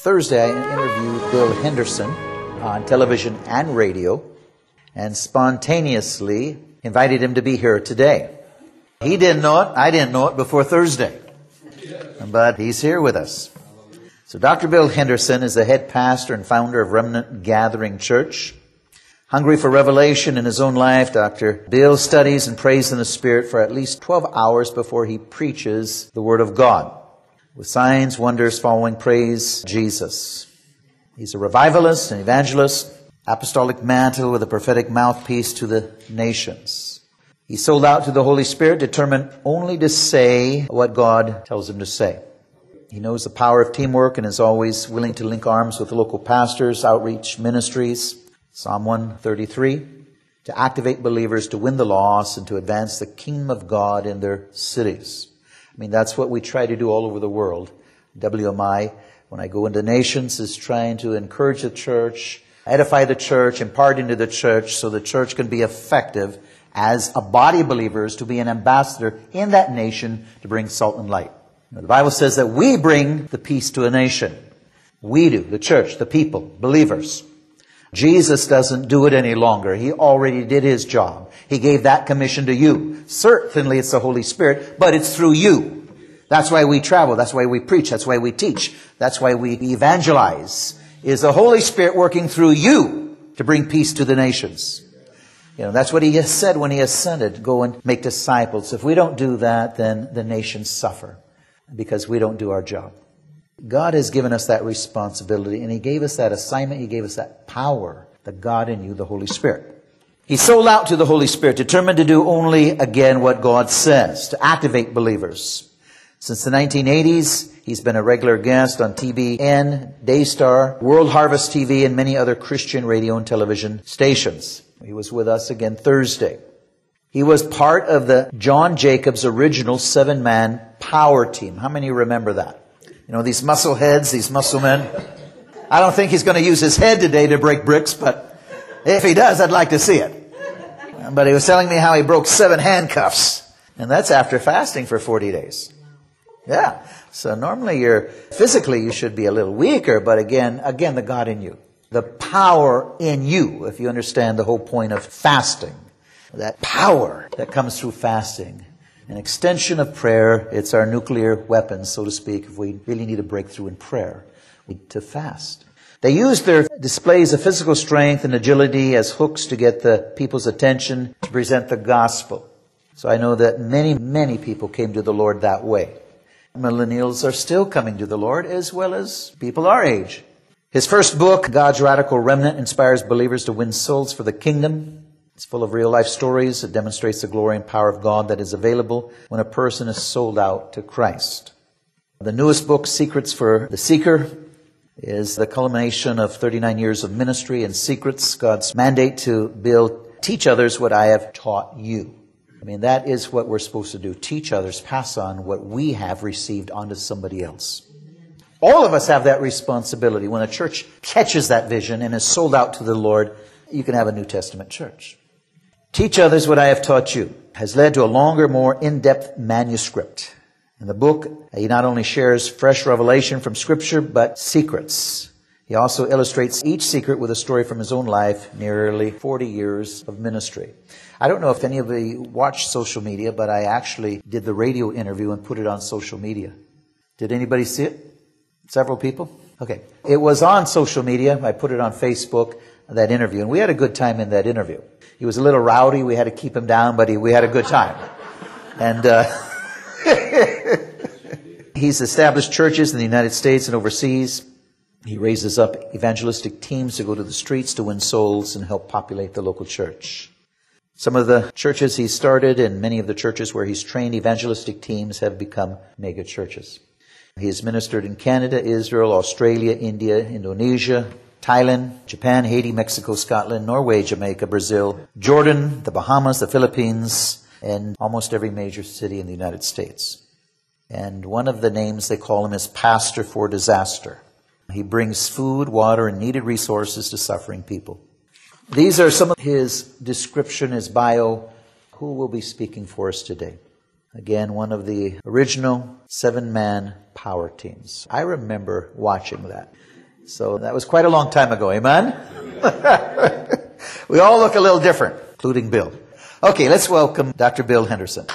Thursday, I interviewed Bill Henderson on television and radio and spontaneously invited him to be here today. He didn't know it. I didn't know it before Thursday. But he's here with us. So Dr. Bill Henderson is the head pastor and founder of Remnant Gathering Church. Hungry for revelation in his own life, Dr. Bill studies and prays in the Spirit for at least 12 hours before he preaches the Word of God with signs, wonders following praise Jesus. He's a revivalist, an evangelist, apostolic mantle with a prophetic mouthpiece to the nations. He sold out to the Holy Spirit, determined only to say what God tells him to say. He knows the power of teamwork and is always willing to link arms with local pastors, outreach ministries. Psalm 133 to activate believers to win the lost and to advance the kingdom of God in their cities. I mean, that's what we try to do all over the world. WMI, when I go into nations, is trying to encourage the church, edify the church, impart into the church so the church can be effective as a body of believers to be an ambassador in that nation to bring salt and light. the Bible says that we bring the peace to a nation. We do, the church, the people, believers. Jesus doesn't do it any longer. He already did his job. He gave that commission to you. Certainly it's the Holy Spirit, but it's through you. That's why we travel. That's why we preach. That's why we teach. That's why we evangelize. Is the Holy Spirit working through you to bring peace to the nations? You know, that's what he said when he ascended. Go and make disciples. If we don't do that, then the nations suffer because we don't do our job. God has given us that responsibility and He gave us that assignment. He gave us that power, the God in you, the Holy Spirit. He sold out to the Holy Spirit, determined to do only again what God says, to activate believers. Since the 1980s, he's been a regular guest on TBN, Daystar, World Harvest TV, and many other Christian radio and television stations. He was with us again Thursday. He was part of the John Jacobs original seven man power team. How many remember that? You know, these muscle heads, these muscle men. I don't think he's going to use his head today to break bricks, but if he does, I'd like to see it. But he was telling me how he broke seven handcuffs. And that's after fasting for 40 days. Yeah. So normally you're, physically you should be a little weaker, but again, again, the God in you. The power in you, if you understand the whole point of fasting. That power that comes through fasting an extension of prayer. It's our nuclear weapon, so to speak, if we really need a breakthrough in prayer. We to fast. They use their displays of physical strength and agility as hooks to get the people's attention to present the gospel. So I know that many, many people came to the Lord that way. Millennials are still coming to the Lord as well as people our age. His first book, God's Radical Remnant, inspires believers to win souls for the kingdom. It's full of real life stories. It demonstrates the glory and power of God that is available when a person is sold out to Christ. The newest book, Secrets for the Seeker, is the culmination of 39 years of ministry and secrets, God's mandate to build, teach others what I have taught you. I mean, that is what we're supposed to do. Teach others, pass on what we have received onto somebody else. All of us have that responsibility. When a church catches that vision and is sold out to the Lord, you can have a New Testament church. Teach others what I have taught you has led to a longer, more in-depth manuscript. In the book, he not only shares fresh revelation from scripture, but secrets. He also illustrates each secret with a story from his own life, nearly 40 years of ministry. I don't know if any of you watch social media, but I actually did the radio interview and put it on social media. Did anybody see it? Several people? Okay. It was on social media. I put it on Facebook, that interview, and we had a good time in that interview. He was a little rowdy. We had to keep him down, but he, we had a good time. And uh, he's established churches in the United States and overseas. He raises up evangelistic teams to go to the streets to win souls and help populate the local church. Some of the churches he started and many of the churches where he's trained evangelistic teams have become mega churches. He has ministered in Canada, Israel, Australia, India, Indonesia, Thailand, Japan, Haiti, Mexico, Scotland, Norway, Jamaica, Brazil, Jordan, the Bahamas, the Philippines, and almost every major city in the United States. And one of the names they call him is Pastor for Disaster. He brings food, water, and needed resources to suffering people. These are some of his description, his bio. Who will be speaking for us today? Again, one of the original seven man power teams. I remember watching that. So that was quite a long time ago. Amen? we all look a little different, including Bill. Okay, let's welcome Dr. Bill Henderson.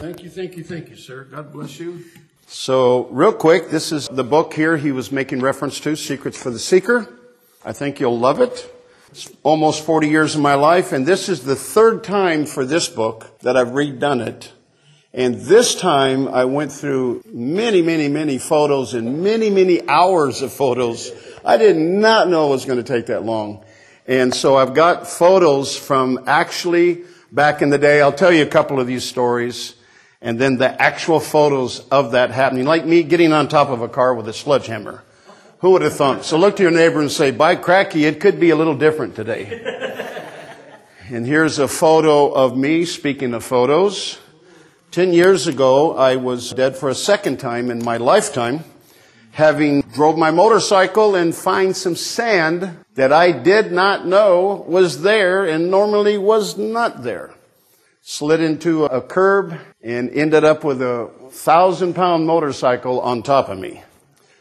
Thank you, thank you, thank you, sir. God bless you. So, real quick, this is the book here he was making reference to, Secrets for the Seeker. I think you'll love it. It's almost 40 years of my life, and this is the third time for this book that I've redone it. And this time I went through many, many, many photos and many, many hours of photos. I did not know it was going to take that long. And so I've got photos from actually back in the day. I'll tell you a couple of these stories. And then the actual photos of that happening, like me getting on top of a car with a sledgehammer. Who would have thought? So look to your neighbor and say, by cracky, it could be a little different today. and here's a photo of me, speaking of photos. Ten years ago, I was dead for a second time in my lifetime, having drove my motorcycle and find some sand that I did not know was there and normally was not there. Slid into a curb and ended up with a thousand pound motorcycle on top of me.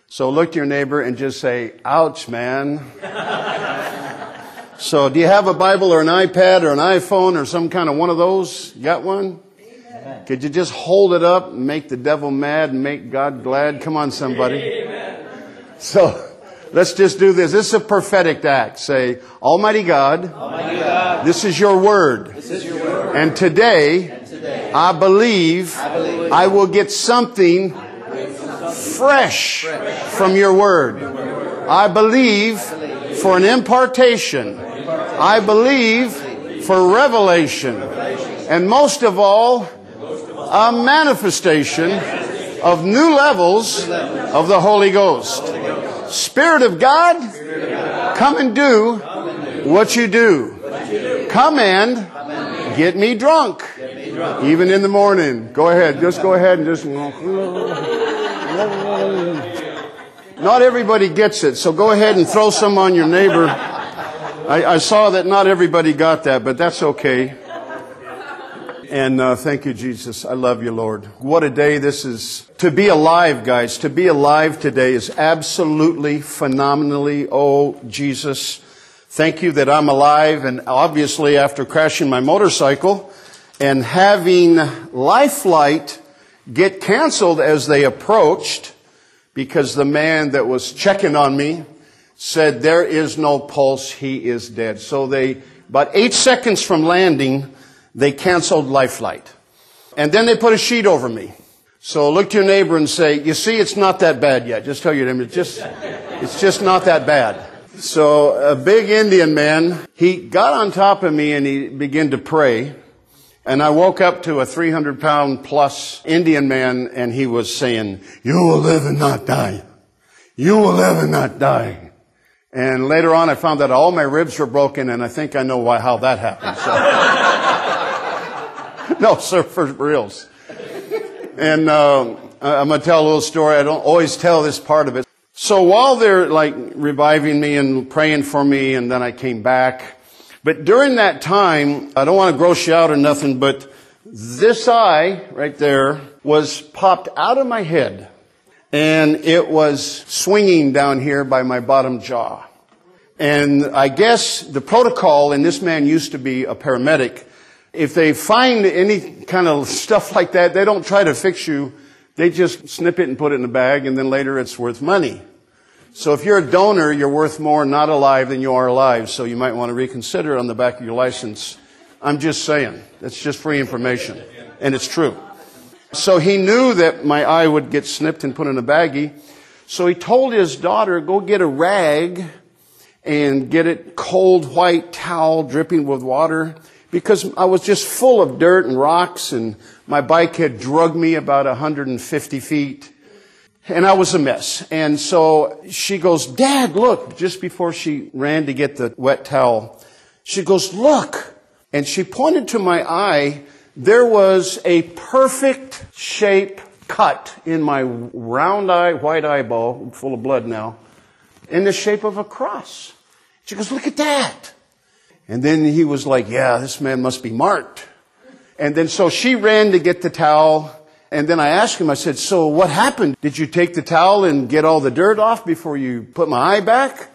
So look to your neighbor and just say, ouch, man. so do you have a Bible or an iPad or an iPhone or some kind of one of those? You got one? Amen. Could you just hold it up and make the devil mad and make God glad? Come on, somebody. Amen. So, Let's just do this. This is a prophetic act. Say, Almighty God, Almighty God this, is your word. this is your word. And today, and today I, believe I believe I will get something fresh from your word. I believe for an impartation. I believe for revelation. And most of all, a manifestation of new levels of the Holy Ghost. Spirit of God, come and do what you do. Come and get me drunk. Even in the morning. Go ahead. Just go ahead and just. Not everybody gets it, so go ahead and throw some on your neighbor. I, I saw that not everybody got that, but that's okay. And uh, thank you, Jesus. I love you, Lord. What a day this is. To be alive, guys, to be alive today is absolutely phenomenally, oh, Jesus. Thank you that I'm alive. And obviously, after crashing my motorcycle and having Lifelight get canceled as they approached because the man that was checking on me said, there is no pulse. He is dead. So they, about eight seconds from landing, they canceled Lifelight. And then they put a sheet over me. So look to your neighbor and say, you see, it's not that bad yet. Just tell your neighbor, it's just, it's just not that bad. So a big Indian man, he got on top of me and he began to pray. And I woke up to a 300 pound plus Indian man and he was saying, you will live and not die. You will live and not die. And later on I found that all my ribs were broken and I think I know why, how that happened. So. no, sir, for reals. And, uh, I'm going to tell a little story. I don't always tell this part of it. So while they're like reviving me and praying for me and then I came back, but during that time, I don't want to gross you out or nothing, but this eye right there was popped out of my head and it was swinging down here by my bottom jaw. And I guess the protocol, and this man used to be a paramedic, if they find any kind of stuff like that, they don't try to fix you. They just snip it and put it in a bag and then later it's worth money. So if you're a donor, you're worth more not alive than you are alive. So you might want to reconsider on the back of your license. I'm just saying. That's just free information. And it's true. So he knew that my eye would get snipped and put in a baggie. So he told his daughter, go get a rag and get it cold white towel dripping with water because I was just full of dirt and rocks and my bike had drugged me about 150 feet and I was a mess. And so she goes, Dad, look, just before she ran to get the wet towel, she goes, look. And she pointed to my eye. There was a perfect shape cut in my round eye, white eyeball, full of blood now, in the shape of a cross. She goes, look at that. And then he was like, yeah, this man must be marked. And then so she ran to get the towel. And then I asked him, I said, so what happened? Did you take the towel and get all the dirt off before you put my eye back?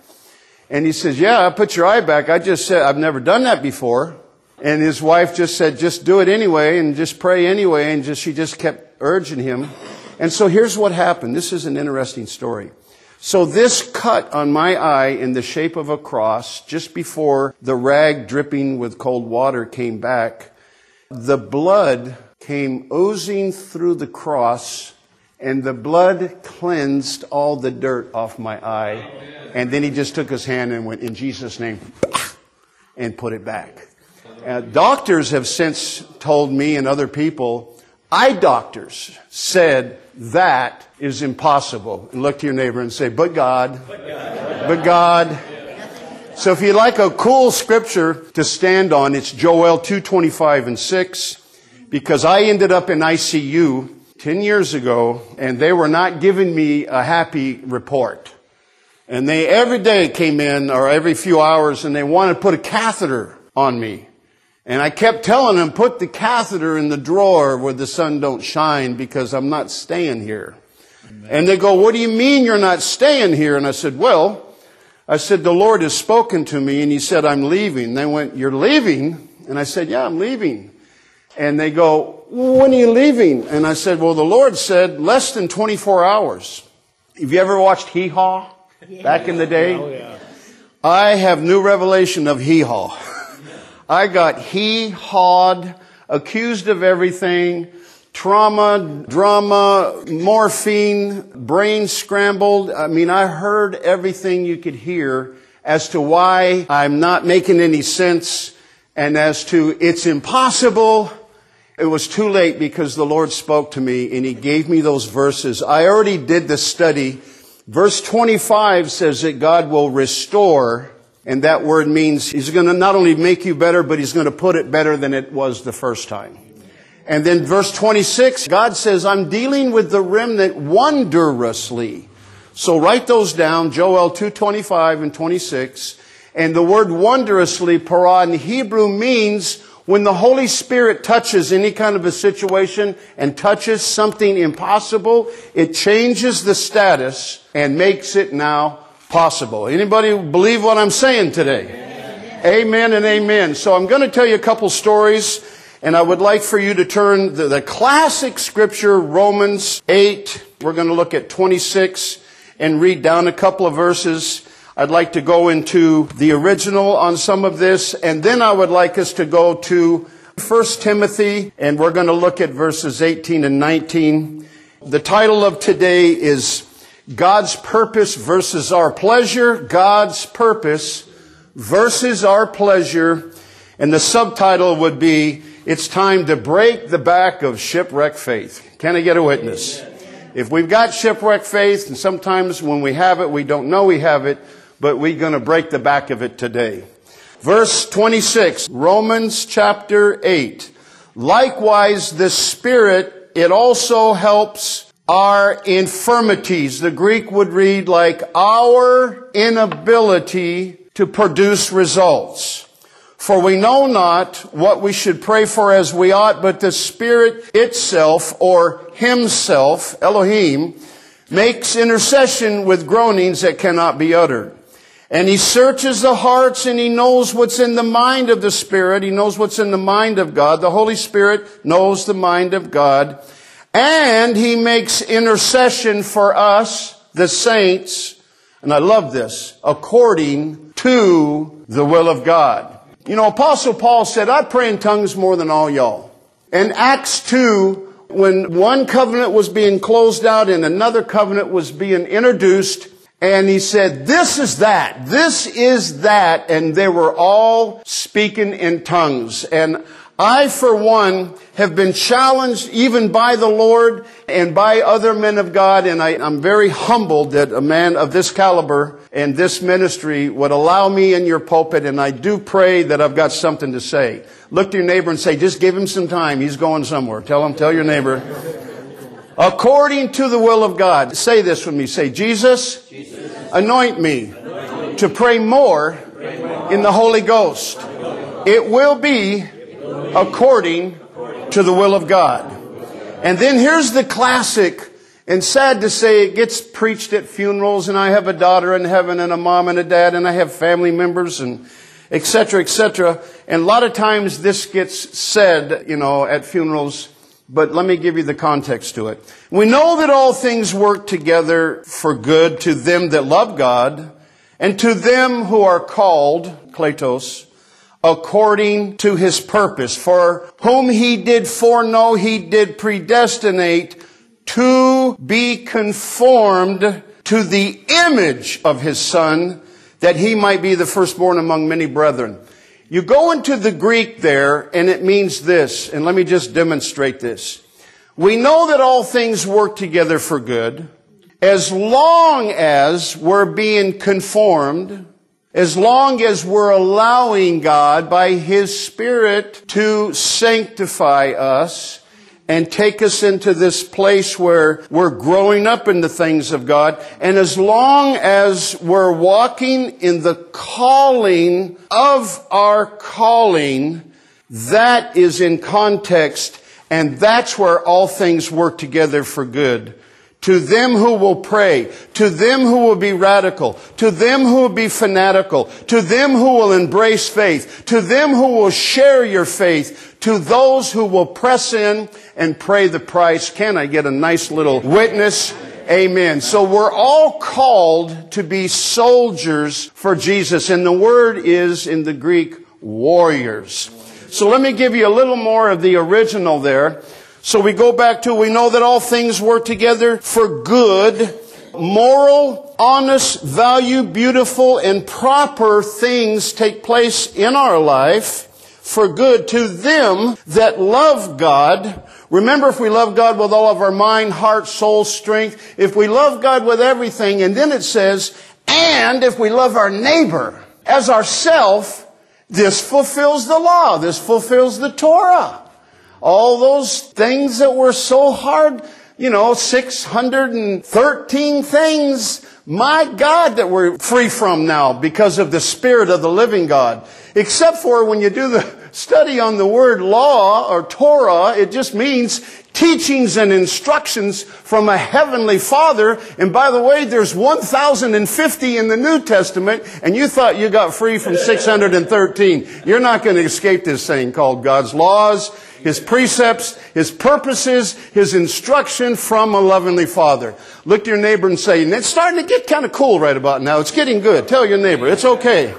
And he says, yeah, I put your eye back. I just said, I've never done that before. And his wife just said, just do it anyway and just pray anyway. And just, she just kept urging him. And so here's what happened. This is an interesting story. So this cut on my eye in the shape of a cross, just before the rag dripping with cold water came back, the blood came oozing through the cross and the blood cleansed all the dirt off my eye. And then he just took his hand and went, in Jesus' name, and put it back. Uh, doctors have since told me and other people, eye doctors said that is impossible. And look to your neighbor and say, but God, but God. But God. So if you'd like a cool scripture to stand on, it's Joel 2.25 and 6. Because I ended up in ICU 10 years ago and they were not giving me a happy report. And they every day came in or every few hours and they wanted to put a catheter on me. And I kept telling them, put the catheter in the drawer where the sun don't shine because I'm not staying here. Amen. And they go, what do you mean you're not staying here? And I said, well, I said, the Lord has spoken to me and he said, I'm leaving. They went, you're leaving? And I said, yeah, I'm leaving. And they go, when are you leaving? And I said, well, the Lord said less than 24 hours. Have you ever watched Hee Haw back in the day? Oh, yeah. I have new revelation of Hee Haw. I got he hawed, accused of everything, trauma, drama, morphine, brain scrambled. I mean, I heard everything you could hear as to why I'm not making any sense and as to it's impossible. It was too late because the Lord spoke to me and He gave me those verses. I already did the study. Verse 25 says that God will restore and that word means he's going to not only make you better, but he's going to put it better than it was the first time. And then verse 26, God says, I'm dealing with the remnant wondrously. So write those down, Joel 2.25 and 26. And the word wondrously, para in Hebrew means when the Holy Spirit touches any kind of a situation and touches something impossible, it changes the status and makes it now possible. Anybody believe what I'm saying today? Amen, amen and amen. So I'm going to tell you a couple stories and I would like for you to turn the, the classic scripture, Romans 8. We're going to look at 26 and read down a couple of verses. I'd like to go into the original on some of this, and then I would like us to go to 1 Timothy, and we're going to look at verses 18 and 19. The title of today is God's purpose versus our pleasure, God's purpose versus our pleasure. And the subtitle would be, It's Time to Break the Back of Shipwreck Faith. Can I get a witness? If we've got shipwreck faith, and sometimes when we have it, we don't know we have it, but we're going to break the back of it today. Verse 26, Romans chapter 8. Likewise, the Spirit, it also helps our infirmities. The Greek would read like our inability to produce results. For we know not what we should pray for as we ought, but the Spirit itself or Himself, Elohim, makes intercession with groanings that cannot be uttered. And He searches the hearts and He knows what's in the mind of the Spirit. He knows what's in the mind of God. The Holy Spirit knows the mind of God. And he makes intercession for us, the saints, and I love this, according to the will of God. You know, Apostle Paul said, I pray in tongues more than all y'all. In Acts 2, when one covenant was being closed out and another covenant was being introduced, and he said, this is that, this is that, and they were all speaking in tongues. And I, for one, have been challenged even by the Lord and by other men of God, and I, am very humbled that a man of this caliber and this ministry would allow me in your pulpit, and I do pray that I've got something to say. Look to your neighbor and say, just give him some time. He's going somewhere. Tell him, tell your neighbor. According to the will of God. Say this with me. Say, Jesus, Jesus. Anoint, me anoint me to pray more, pray more in the Holy Ghost. It will be according to the will of God. And then here's the classic, and sad to say it gets preached at funerals, and I have a daughter in heaven and a mom and a dad, and I have family members and etc., etc. And a lot of times this gets said, you know, at funerals, but let me give you the context to it. We know that all things work together for good to them that love God and to them who are called, Kletos, according to his purpose. For whom he did foreknow, he did predestinate to be conformed to the image of his son, that he might be the firstborn among many brethren. You go into the Greek there, and it means this, and let me just demonstrate this. We know that all things work together for good, as long as we're being conformed, as long as we're allowing God by His Spirit to sanctify us, and take us into this place where we're growing up in the things of God. And as long as we're walking in the calling of our calling, that is in context and that's where all things work together for good. To them who will pray, to them who will be radical, to them who will be fanatical, to them who will embrace faith, to them who will share your faith, to those who will press in and pray the price. Can I get a nice little witness? Amen. So we're all called to be soldiers for Jesus. And the word is in the Greek warriors. So let me give you a little more of the original there. So we go back to, we know that all things work together for good, moral, honest, value, beautiful, and proper things take place in our life for good to them that love God. Remember, if we love God with all of our mind, heart, soul, strength, if we love God with everything, and then it says, and if we love our neighbor as ourself, this fulfills the law. This fulfills the Torah. All those things that were so hard, you know, 613 things, my God, that we're free from now because of the Spirit of the living God. Except for when you do the study on the word law or Torah, it just means teachings and instructions from a heavenly father. And by the way, there's 1,050 in the New Testament, and you thought you got free from 613. You're not going to escape this thing called God's laws, His precepts, His purposes, His instruction from a lovingly father. Look to your neighbor and say, it's starting to get kind of cool right about now. It's getting good. Tell your neighbor, it's okay.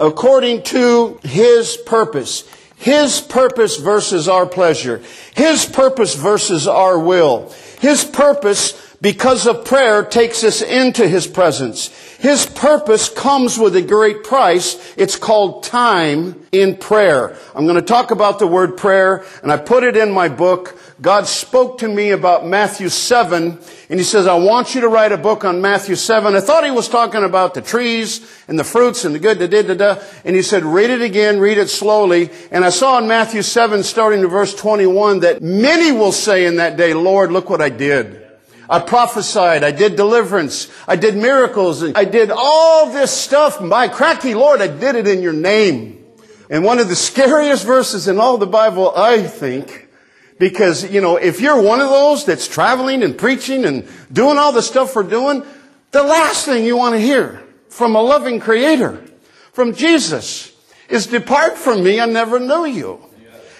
According to His purpose. His purpose versus our pleasure. His purpose versus our will. His purpose, because of prayer, takes us into His presence. His purpose comes with a great price. It's called time in prayer. I'm going to talk about the word prayer, and I put it in my book. God spoke to me about Matthew 7, and He says, I want you to write a book on Matthew 7. I thought He was talking about the trees and the fruits and the good, da da da da. And He said, read it again, read it slowly. And I saw in Matthew 7, starting to verse 21, that many will say in that day, Lord, look what I did. I prophesied. I did deliverance. I did miracles. I did all this stuff. My cracky Lord, I did it in your name. And one of the scariest verses in all the Bible, I think, because, you know, if you're one of those that's traveling and preaching and doing all the stuff we're doing, the last thing you want to hear from a loving creator, from Jesus, is depart from me, I never knew you.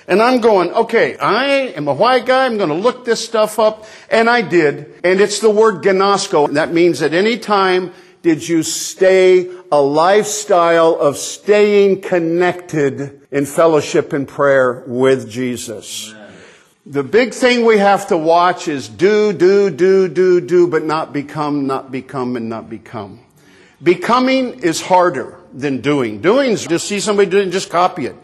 And I'm going, okay, I am a white guy. I'm going to look this stuff up. And I did. And it's the word gnosko. That means at any time did you stay a lifestyle of staying connected in fellowship and prayer with Jesus. The big thing we have to watch is do, do, do, do, do, but not become, not become, and not become. Becoming is harder than doing. Doing is just see somebody doing, just copy it.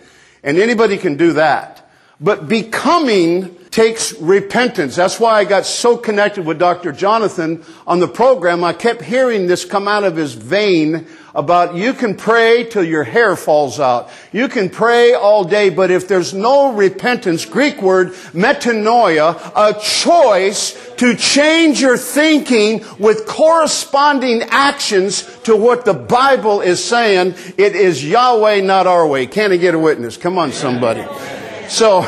And anybody can do that. But becoming takes repentance. That's why I got so connected with Dr. Jonathan on the program. I kept hearing this come out of his vein about you can pray till your hair falls out. You can pray all day, but if there's no repentance, Greek word metanoia, a choice to change your thinking with corresponding actions to what the Bible is saying, it is Yahweh, not our way. Can I get a witness? Come on, somebody. So,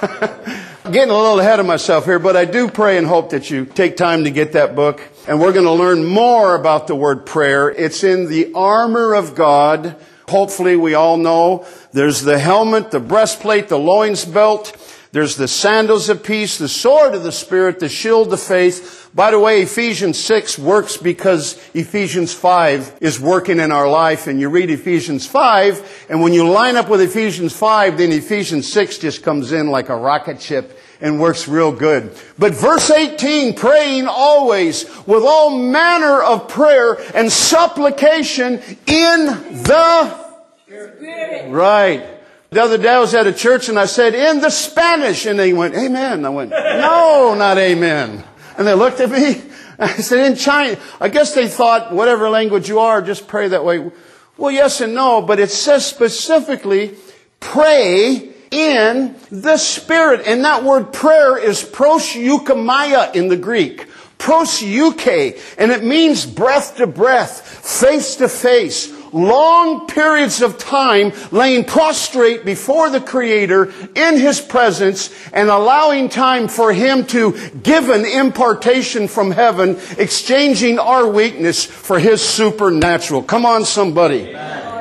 Getting a little ahead of myself here, but I do pray and hope that you take time to get that book. And we're going to learn more about the word prayer. It's in the armor of God. Hopefully we all know there's the helmet, the breastplate, the loins belt, there's the sandals of peace, the sword of the Spirit, the shield of faith. By the way, Ephesians 6 works because Ephesians 5 is working in our life. And you read Ephesians 5, and when you line up with Ephesians 5, then Ephesians 6 just comes in like a rocket ship and works real good. But verse 18, praying always with all manner of prayer and supplication in the Spirit. Right. The other day I was at a church and I said, in the Spanish. And they went, amen. I went, no, not amen. And they looked at me. I said, in China. I guess they thought, whatever language you are, just pray that way. Well, yes and no, but it says specifically, pray in the Spirit. And that word prayer is proseuchomai in the Greek. Proseuche. And it means breath to breath, face to face long periods of time laying prostrate before the Creator in His presence and allowing time for Him to give an impartation from heaven, exchanging our weakness for His supernatural. Come on, somebody.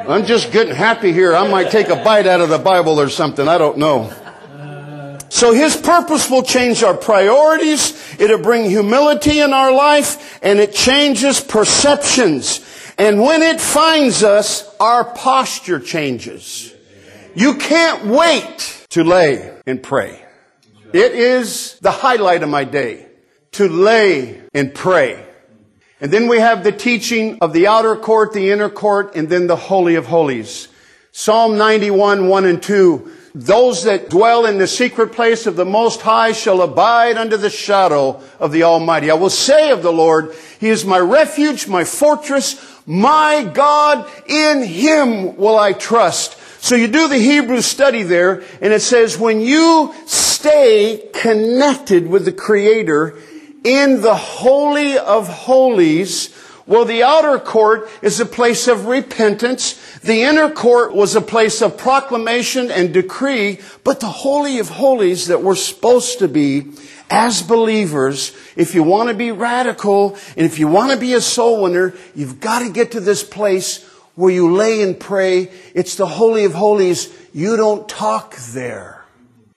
I'm just getting happy here. I might take a bite out of the Bible or something. I don't know. So His purpose will change our priorities. It'll bring humility in our life and it changes perceptions. And when it finds us, our posture changes. You can't wait to lay and pray. It is the highlight of my day to lay and pray. And then we have the teaching of the outer court, the inner court, and then the Holy of Holies. Psalm 91, 1 and 2. Those that dwell in the secret place of the Most High shall abide under the shadow of the Almighty. I will say of the Lord, He is my refuge, my fortress, my God, in Him will I trust. So you do the Hebrew study there, and it says, when you stay connected with the Creator in the Holy of Holies, well, the outer court is a place of repentance. The inner court was a place of proclamation and decree. But the Holy of Holies that we're supposed to be as believers, if you want to be radical and if you want to be a soul winner, you've got to get to this place where you lay and pray. It's the Holy of Holies. You don't talk there.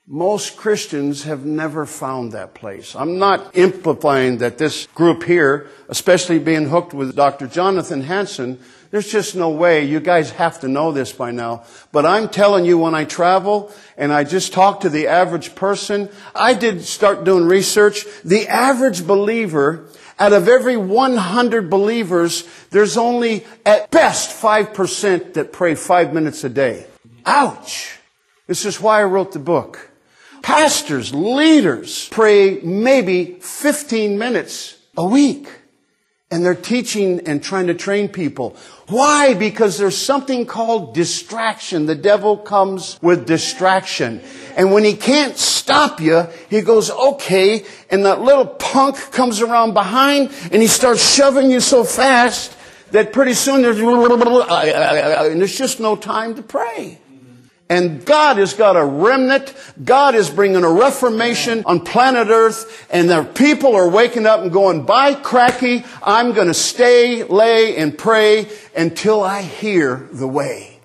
Most Christians have never found that place. I'm not implying that this group here, especially being hooked with Dr. Jonathan Hanson, there's just no way. You guys have to know this by now. But I'm telling you, when I travel and I just talk to the average person, I did start doing research. The average believer, out of every 100 believers, there's only at best 5% that pray five minutes a day. Ouch! This is why I wrote the book. Pastors, leaders pray maybe 15 minutes a week. And they're teaching and trying to train people. Why? Because there's something called distraction. The devil comes with distraction. And when he can't stop you, he goes, okay, and that little punk comes around behind and he starts shoving you so fast that pretty soon there's, and there's just no time to pray. And God has got a remnant. God is bringing a reformation on planet Earth. And the people are waking up and going, by cracky, I'm going to stay, lay, and pray until I hear the way.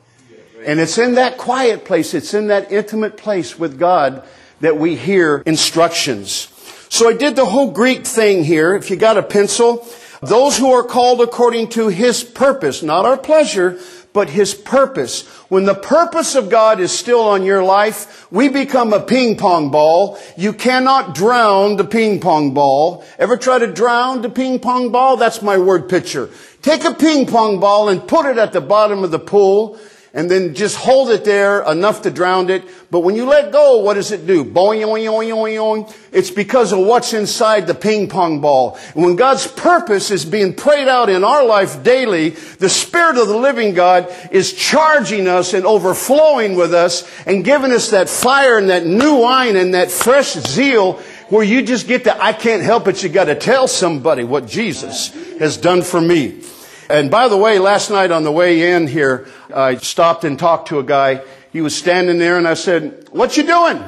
And it's in that quiet place, it's in that intimate place with God that we hear instructions. So I did the whole Greek thing here. If you got a pencil, those who are called according to His purpose, not our pleasure, but His purpose. When the purpose of God is still on your life, we become a ping pong ball. You cannot drown the ping pong ball. Ever try to drown the ping pong ball? That's my word picture. Take a ping pong ball and put it at the bottom of the pool and then just hold it there enough to drown it. But when you let go, what does it do? Boing. It's because of what's inside the ping pong ball. And when God's purpose is being prayed out in our life daily, the Spirit of the living God is charging us and overflowing with us and giving us that fire and that new wine and that fresh zeal where you just get to, I can't help it, you gotta tell somebody what Jesus has done for me. And by the way, last night on the way in here, I stopped and talked to a guy. He was standing there and I said, what you doing?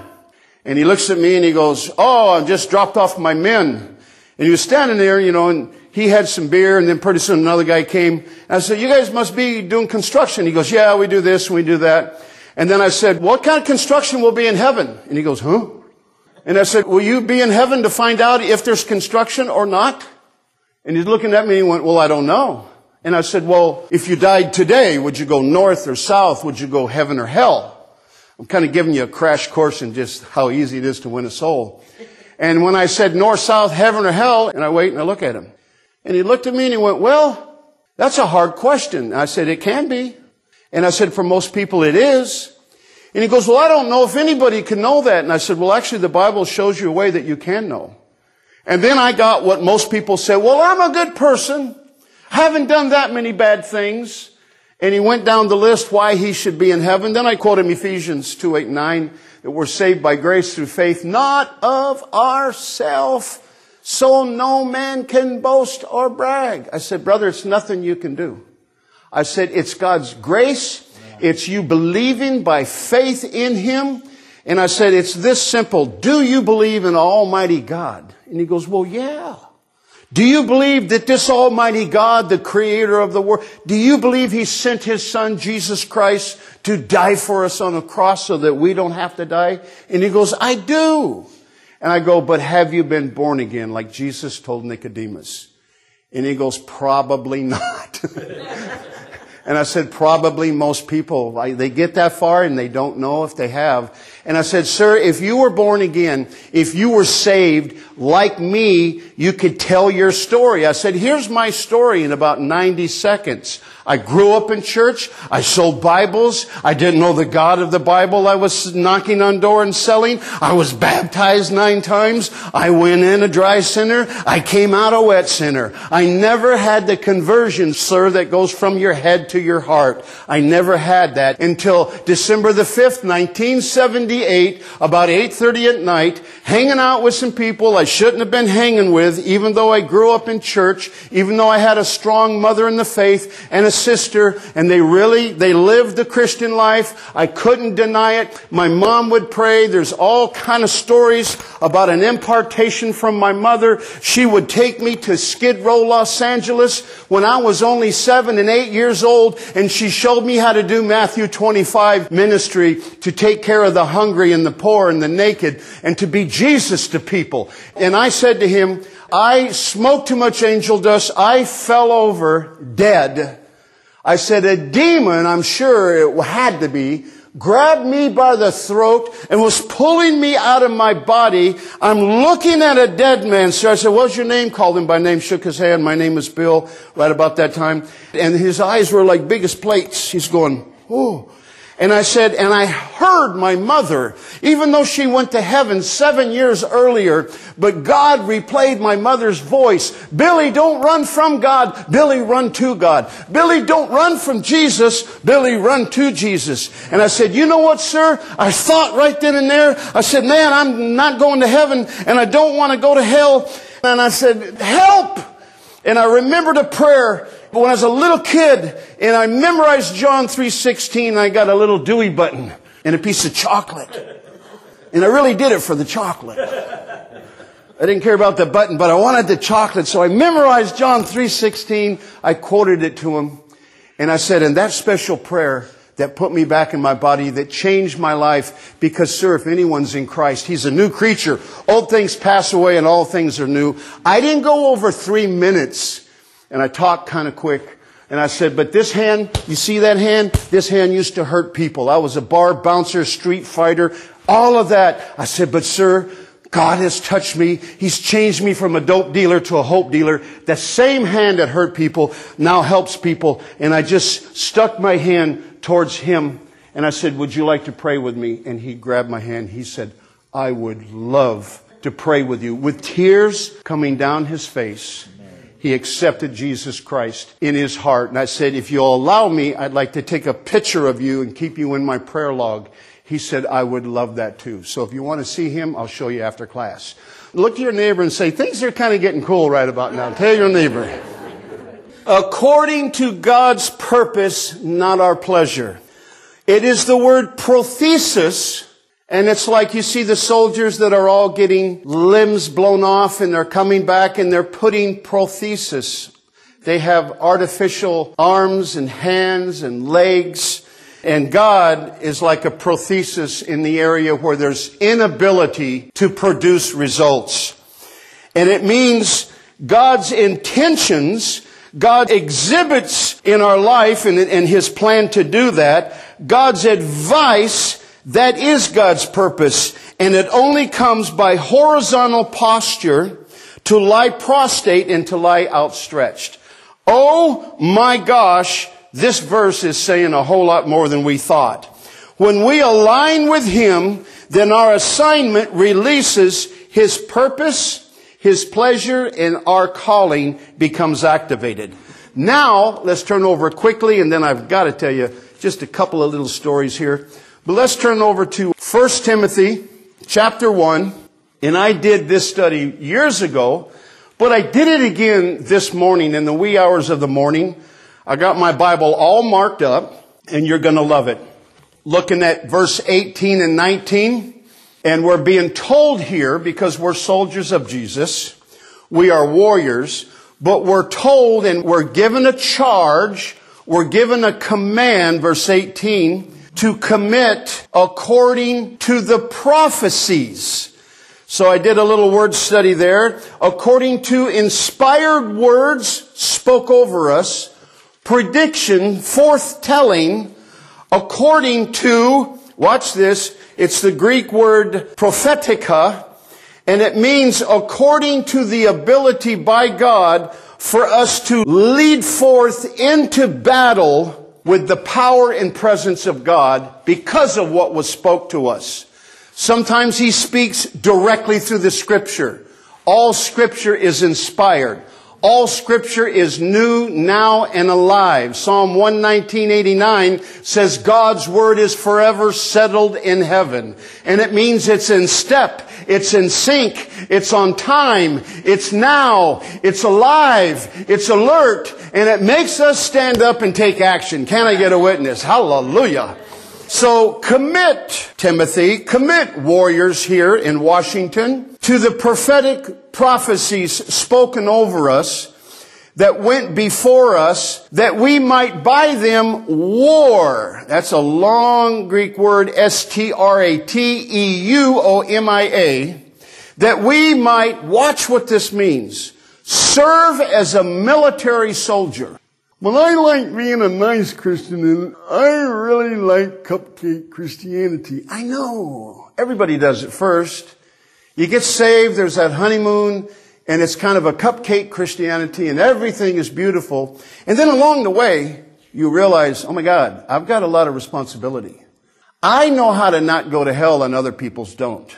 And he looks at me and he goes, Oh, I've just dropped off my men. And he was standing there, you know, and he had some beer and then pretty soon another guy came. And I said, you guys must be doing construction. He goes, yeah, we do this and we do that. And then I said, what kind of construction will be in heaven? And he goes, huh? And I said, will you be in heaven to find out if there's construction or not? And he's looking at me and he went, well, I don't know. And I said, well, if you died today, would you go north or south? Would you go heaven or hell? I'm kind of giving you a crash course in just how easy it is to win a soul. And when I said north, south, heaven or hell, and I wait and I look at him. And he looked at me and he went, well, that's a hard question. I said, it can be. And I said, for most people it is. And he goes, well, I don't know if anybody can know that. And I said, well, actually the Bible shows you a way that you can know. And then I got what most people say, well, I'm a good person. Haven't done that many bad things. And he went down the list why he should be in heaven. Then I quote him Ephesians 2, 8, 9, that we're saved by grace through faith, not of ourself, so no man can boast or brag. I said, brother, it's nothing you can do. I said, it's God's grace. It's you believing by faith in Him. And I said, it's this simple. Do you believe in Almighty God? And he goes, well, yeah. Do you believe that this Almighty God, the creator of the world, do you believe He sent His Son, Jesus Christ, to die for us on a cross so that we don't have to die? And he goes, I do. And I go, but have you been born again like Jesus told Nicodemus? And he goes, probably not. and I said, probably most people, they get that far and they don't know if they have. And I said, sir, if you were born again, if you were saved like me, you could tell your story. I said, here's my story in about 90 seconds. I grew up in church. I sold Bibles. I didn't know the God of the Bible I was knocking on door and selling. I was baptized nine times. I went in a dry sinner. I came out a wet sinner. I never had the conversion, sir, that goes from your head to your heart. I never had that until December the 5th, 1978, about 8.30 at night, hanging out with some people I shouldn't have been hanging with, even though I grew up in church, even though I had a strong mother in the faith and a sister and they really, they lived the Christian life. I couldn't deny it. My mom would pray. There's all kind of stories about an impartation from my mother. She would take me to Skid Row, Los Angeles when I was only seven and eight years old and she showed me how to do Matthew 25 ministry to take care of the hungry and the poor and the naked and to be Jesus to people. And I said to him, I smoked too much angel dust. I fell over dead I said, a demon, I'm sure it had to be, grabbed me by the throat and was pulling me out of my body. I'm looking at a dead man, sir. I said, what's your name? Called him by name, shook his hand. My name is Bill, right about that time. And his eyes were like biggest plates. He's going, oh. And I said, and I heard my mother, even though she went to heaven seven years earlier, but God replayed my mother's voice. Billy, don't run from God. Billy, run to God. Billy, don't run from Jesus. Billy, run to Jesus. And I said, you know what, sir? I thought right then and there, I said, man, I'm not going to heaven and I don't want to go to hell. And I said, help! And I remembered a prayer but when I was a little kid and I memorized John 3.16, I got a little Dewey button and a piece of chocolate. And I really did it for the chocolate. I didn't care about the button, but I wanted the chocolate. So I memorized John 3.16. I quoted it to him. And I said, in that special prayer that put me back in my body, that changed my life, because sir, if anyone's in Christ, he's a new creature. Old things pass away and all things are new. I didn't go over three minutes and I talked kind of quick. And I said, but this hand, you see that hand? This hand used to hurt people. I was a bar bouncer, street fighter, all of that. I said, but sir, God has touched me. He's changed me from a dope dealer to a hope dealer. The same hand that hurt people now helps people. And I just stuck my hand towards him. And I said, would you like to pray with me? And he grabbed my hand. He said, I would love to pray with you. With tears coming down his face, he accepted Jesus Christ in his heart. And I said, if you'll allow me, I'd like to take a picture of you and keep you in my prayer log. He said, I would love that too. So if you want to see him, I'll show you after class. Look to your neighbor and say, things are kind of getting cool right about now. Tell your neighbor. According to God's purpose, not our pleasure. It is the word prothesis, And it's like you see the soldiers that are all getting limbs blown off and they're coming back and they're putting prothesis. They have artificial arms and hands and legs. And God is like a prothesis in the area where there's inability to produce results. And it means God's intentions, God exhibits in our life and, and His plan to do that, God's advice that is God's purpose, and it only comes by horizontal posture to lie prostrate and to lie outstretched. Oh my gosh, this verse is saying a whole lot more than we thought. When we align with Him, then our assignment releases His purpose, His pleasure, and our calling becomes activated. Now, let's turn over quickly, and then I've got to tell you just a couple of little stories here. But let's turn over to 1 Timothy chapter 1. And I did this study years ago, but I did it again this morning in the wee hours of the morning. I got my Bible all marked up, and you're going to love it. Looking at verse 18 and 19, and we're being told here, because we're soldiers of Jesus, we are warriors, but we're told and we're given a charge, we're given a command, verse 18, to commit according to the prophecies. So I did a little word study there. According to inspired words spoke over us, prediction, forthtelling, according to, watch this, it's the Greek word prophetica, and it means according to the ability by God for us to lead forth into battle with the power and presence of God because of what was spoke to us. Sometimes he speaks directly through the scripture. All scripture is inspired. All scripture is new, now, and alive. Psalm 119.89 says God's word is forever settled in heaven. And it means it's in step, it's in sync, it's on time, it's now, it's alive, it's alert, and it makes us stand up and take action. Can I get a witness? Hallelujah. So commit, Timothy, commit warriors here in Washington to the prophetic prophecies spoken over us that went before us that we might by them war. That's a long Greek word, S-T-R-A-T-E-U-O-M-I-A. That we might, watch what this means, serve as a military soldier. Well, I like being a nice Christian and I really like cupcake Christianity. I know. Everybody does it first. You get saved, there's that honeymoon, and it's kind of a cupcake Christianity and everything is beautiful. And then along the way, you realize, oh my God, I've got a lot of responsibility. I know how to not go to hell and other people's don't.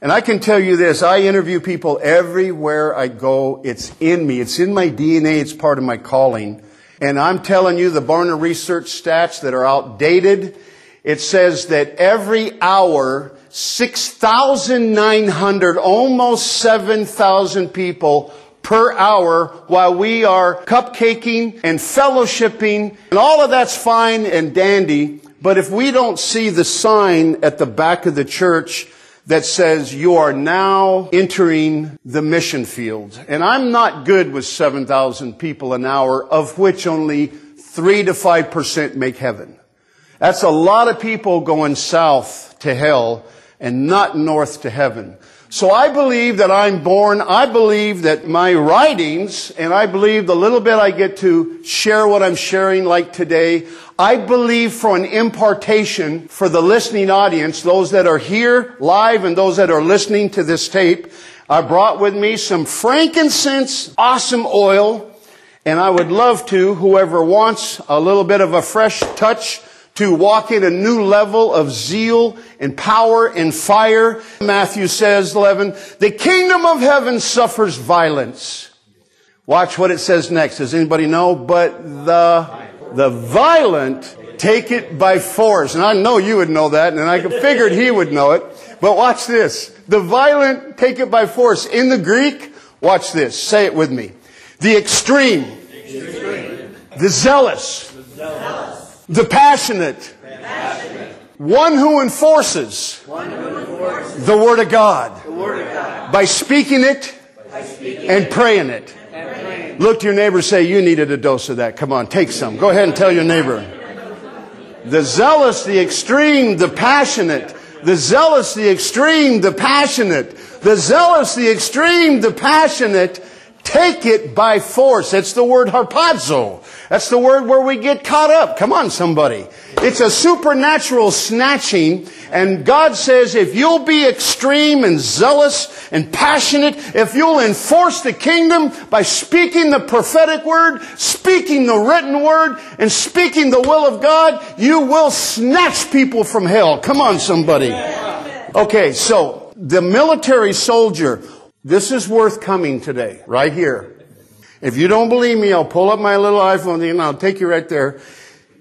And I can tell you this, I interview people everywhere I go. It's in me. It's in my DNA. It's part of my calling. And I'm telling you the Barna research stats that are outdated. It says that every hour, 6,900, almost 7,000 people per hour while we are cupcaking and fellowshipping. And all of that's fine and dandy. But if we don't see the sign at the back of the church that says you are now entering the mission field. And I'm not good with 7,000 people an hour, of which only 3 to 5% make heaven. That's a lot of people going south to hell and not north to heaven. So I believe that I'm born, I believe that my writings, and I believe the little bit I get to share what I'm sharing like today, I believe for an impartation for the listening audience, those that are here live and those that are listening to this tape. I brought with me some frankincense, awesome oil, and I would love to, whoever wants a little bit of a fresh touch, to walk in a new level of zeal and power and fire. Matthew says, 11, the kingdom of heaven suffers violence. Watch what it says next. Does anybody know? But the, the violent take it by force. And I know you would know that, and I figured he would know it. But watch this. The violent take it by force. In the Greek, watch this. Say it with me. The extreme. The, extreme. the zealous. The zealous the passionate, passionate. One who enforces, the Word of God, by speaking it and praying it. Look to your neighbor say, You needed a dose of that. Come on, take some. Go ahead and tell your neighbor. The zealous, the extreme, the passionate. The zealous, the extreme, the passionate. The zealous, the extreme, the passionate take it by force. That's the word harpazo. That's the word where we get caught up. Come on, somebody. It's a supernatural snatching. And God says, if you'll be extreme and zealous and passionate, if you'll enforce the kingdom by speaking the prophetic word, speaking the written word, and speaking the will of God, you will snatch people from hell. Come on, somebody. Okay, so the military soldier this is worth coming today, right here. If you don't believe me, I'll pull up my little iPhone and I'll take you right there.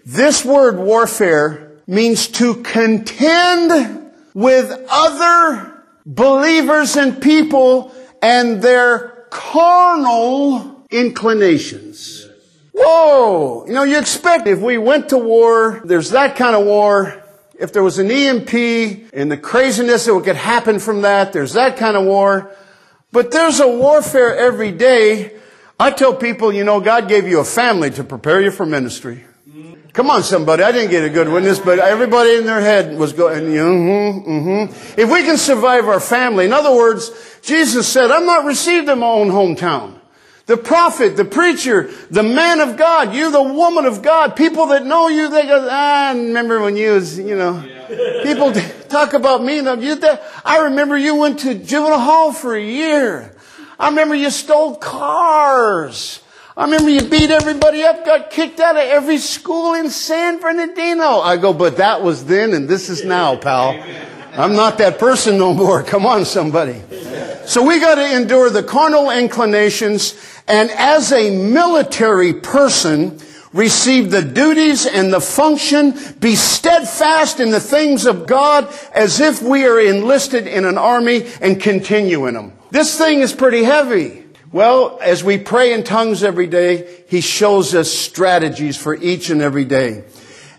This word warfare means to contend with other believers and people and their carnal inclinations. Whoa! You know, you expect if we went to war, there's that kind of war. If there was an EMP and the craziness that could happen from that, there's that kind of war. But there's a warfare every day. I tell people, you know, God gave you a family to prepare you for ministry. Come on, somebody. I didn't get a good witness, but everybody in their head was going, mm-hmm, mm-hmm. If we can survive our family, in other words, Jesus said, I'm not received in my own hometown. The prophet, the preacher, the man of God, you the woman of God, people that know you, they go, ah, I remember when you was, you know, people talk about me. You, I remember you went to juvenile hall for a year. I remember you stole cars. I remember you beat everybody up, got kicked out of every school in San Bernardino. I go, but that was then and this is now, pal. I'm not that person no more. Come on, somebody. So we got to endure the carnal inclinations and as a military person, receive the duties and the function, be steadfast in the things of God as if we are enlisted in an army and continue in them. This thing is pretty heavy. Well, as we pray in tongues every day, He shows us strategies for each and every day.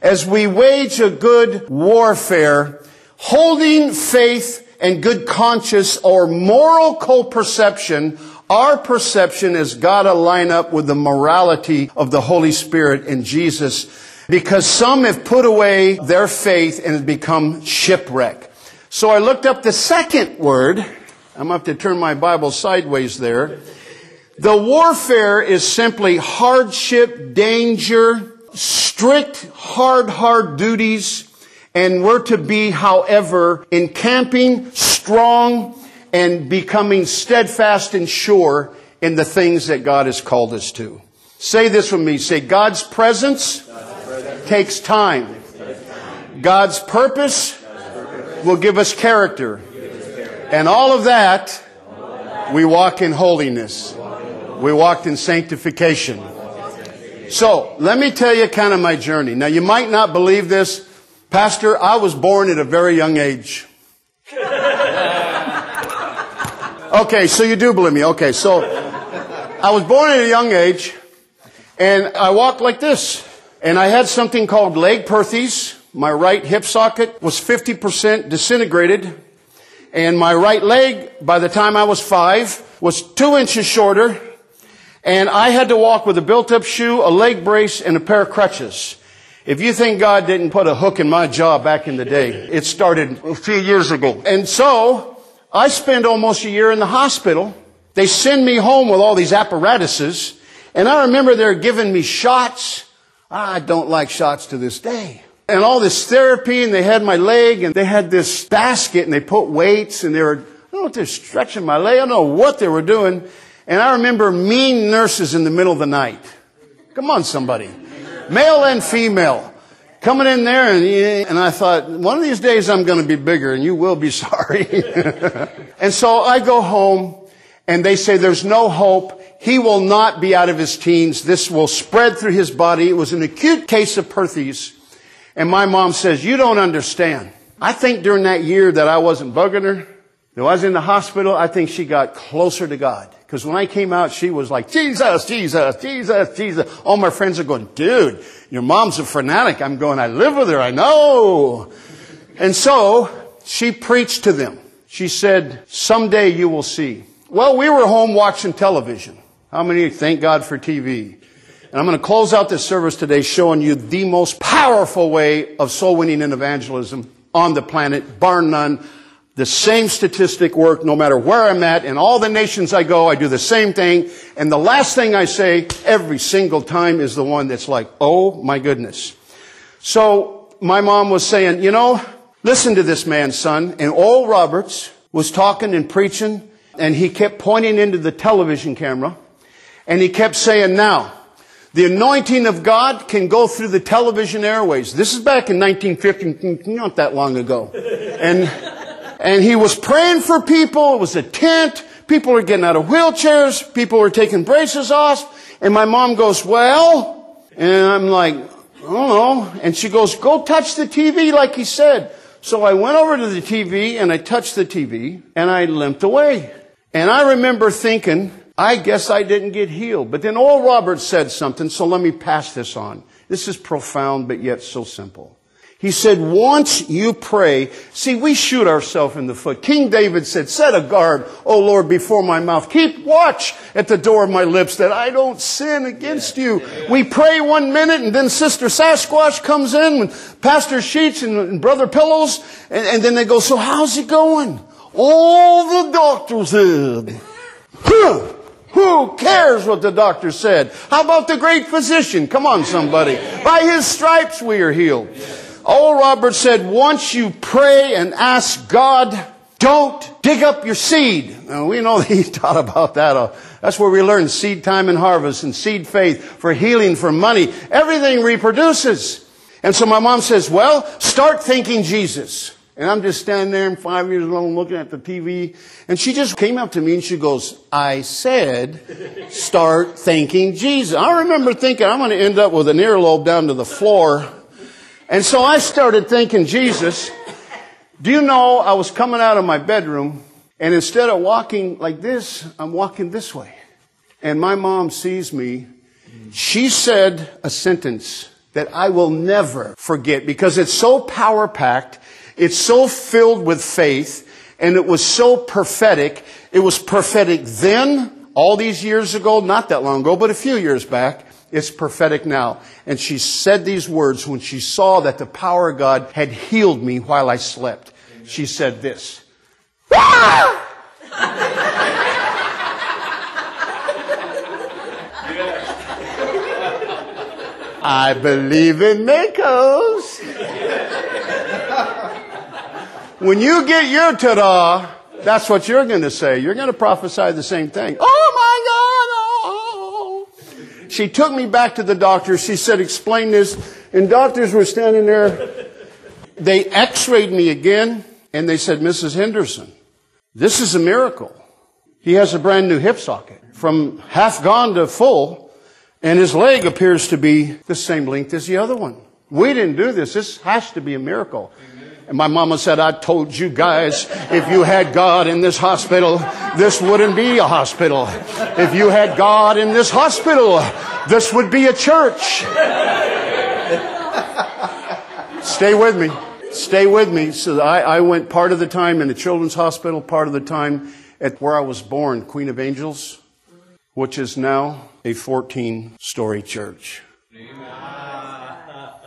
As we wage a good warfare, holding faith and good conscience or moral co-perception our perception has got to line up with the morality of the Holy Spirit in Jesus because some have put away their faith and have become shipwreck. So I looked up the second word. I'm going to have to turn my Bible sideways there. The warfare is simply hardship, danger, strict, hard, hard duties, and we're to be, however, encamping, strong, and becoming steadfast and sure in the things that God has called us to. Say this with me. Say, God's presence, God's presence. takes time. God's purpose will give us character. And all of that, we walk in holiness. We walked in sanctification. So, let me tell you kind of my journey. Now, you might not believe this. Pastor, I was born at a very young age. Okay, so you do believe me. Okay, so I was born at a young age and I walked like this. And I had something called Legg-Perthes. My right hip socket was 50% disintegrated. And my right leg, by the time I was five, was two inches shorter. And I had to walk with a built up shoe, a leg brace, and a pair of crutches. If you think God didn't put a hook in my jaw back in the day, it started a few years ago. And so, I spend almost a year in the hospital. They send me home with all these apparatuses. And I remember they're giving me shots. I don't like shots to this day. And all this therapy, and they had my leg, and they had this basket, and they put weights, and they were, I don't know if they're stretching my leg, I don't know what they were doing. And I remember mean nurses in the middle of the night. Come on, somebody. Male and female coming in there and, and I thought, one of these days I'm going to be bigger and you will be sorry. and so I go home and they say there's no hope. He will not be out of his teens. This will spread through his body. It was an acute case of Perthes. And my mom says, you don't understand. I think during that year that I wasn't bugging her, that I was in the hospital, I think she got closer to God. Because when I came out, she was like, Jesus, Jesus, Jesus, Jesus. All my friends are going, dude, your mom's a fanatic. I'm going, I live with her, I know. And so she preached to them. She said, someday you will see. Well, we were home watching television. How many thank God for TV? And I'm going to close out this service today showing you the most powerful way of soul winning and evangelism on the planet, bar none. The same statistic work no matter where I'm at. In all the nations I go, I do the same thing. And the last thing I say every single time is the one that's like, oh my goodness. So my mom was saying, you know, listen to this man, son. And Oral Roberts was talking and preaching and he kept pointing into the television camera and he kept saying, now, the anointing of God can go through the television airways. This is back in 1950, not that long ago. And, and he was praying for people. It was a tent. People were getting out of wheelchairs. People were taking braces off. And my mom goes, well, and I'm like, I don't know. And she goes, go touch the TV like he said. So I went over to the TV and I touched the TV and I limped away. And I remember thinking, I guess I didn't get healed. But then Oral Roberts said something, so let me pass this on. This is profound, but yet so simple. He said, once you pray, see, we shoot ourselves in the foot. King David said, set a guard, O Lord, before my mouth. Keep watch at the door of my lips that I don't sin against you. We pray one minute and then Sister Sasquatch comes in with Pastor Sheets and, and Brother Pillows and, and then they go, so how's it going? All the doctors said. Who cares what the doctor said? How about the great physician? Come on, somebody. By his stripes we are healed. Oral Robert said, once you pray and ask God, don't dig up your seed. Now, we know he taught about that. Uh, that's where we learn seed time and harvest and seed faith for healing, for money. Everything reproduces. And so my mom says, well, start thinking Jesus. And I'm just standing there, five years old, looking at the TV. And she just came up to me and she goes, I said, start thanking Jesus. I remember thinking, I'm going to end up with an earlobe down to the floor. And so I started thinking Jesus. Do you know I was coming out of my bedroom and instead of walking like this, I'm walking this way. And my mom sees me. She said a sentence that I will never forget because it's so power packed it's so filled with faith and it was so prophetic. It was prophetic then, all these years ago, not that long ago, but a few years back. It's prophetic now. And she said these words when she saw that the power of God had healed me while I slept. She said this. I believe in miracles. When you get your ta-da, that's what you're going to say. You're going to prophesy the same thing. Oh. She took me back to the doctor. She said, explain this. And doctors were standing there. They x-rayed me again and they said, Mrs. Henderson, this is a miracle. He has a brand new hip socket from half gone to full and his leg appears to be the same length as the other one. We didn't do this. This has to be a miracle. And my mama said, I told you guys, if you had God in this hospital, this wouldn't be a hospital. If you had God in this hospital, this would be a church. Stay with me. Stay with me. So I, I went part of the time in the children's hospital, part of the time at where I was born, Queen of Angels, which is now a 14 story church.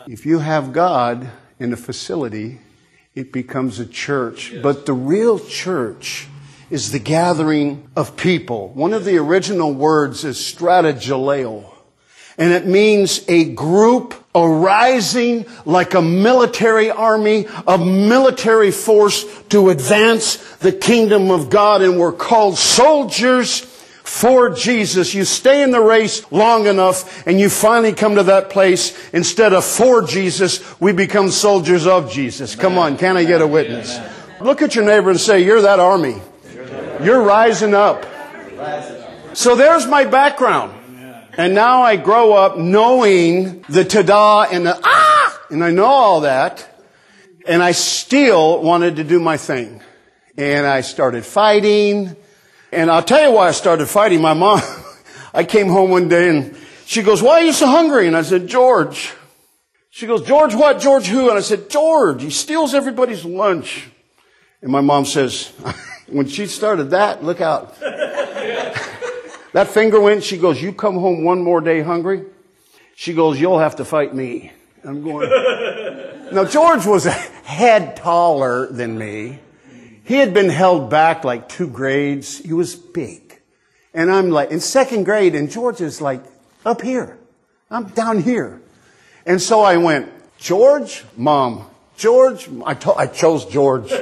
If you have God in a facility, it becomes a church. Yes. But the real church is the gathering of people. One of the original words is stratageleo. And it means a group arising like a military army, a military force to advance the kingdom of God. And we're called soldiers for Jesus. You stay in the race long enough and you finally come to that place. Instead of for Jesus, we become soldiers of Jesus. Come on, can I get a witness? Look at your neighbor and say, you're that army. You're rising up. So there's my background. And now I grow up knowing the tada and the ah, and I know all that. And I still wanted to do my thing. And I started fighting. And I'll tell you why I started fighting. My mom, I came home one day and she goes, why are you so hungry? And I said, George. She goes, George what? George who? And I said, George, he steals everybody's lunch. And my mom says, when she started that, look out. that finger went, she goes, you come home one more day hungry? She goes, you'll have to fight me. I'm going, now George was a head taller than me. He had been held back like two grades. He was big. And I'm like, in second grade, and George is like up here. I'm down here. And so I went, George, mom, George, I, to- I chose George.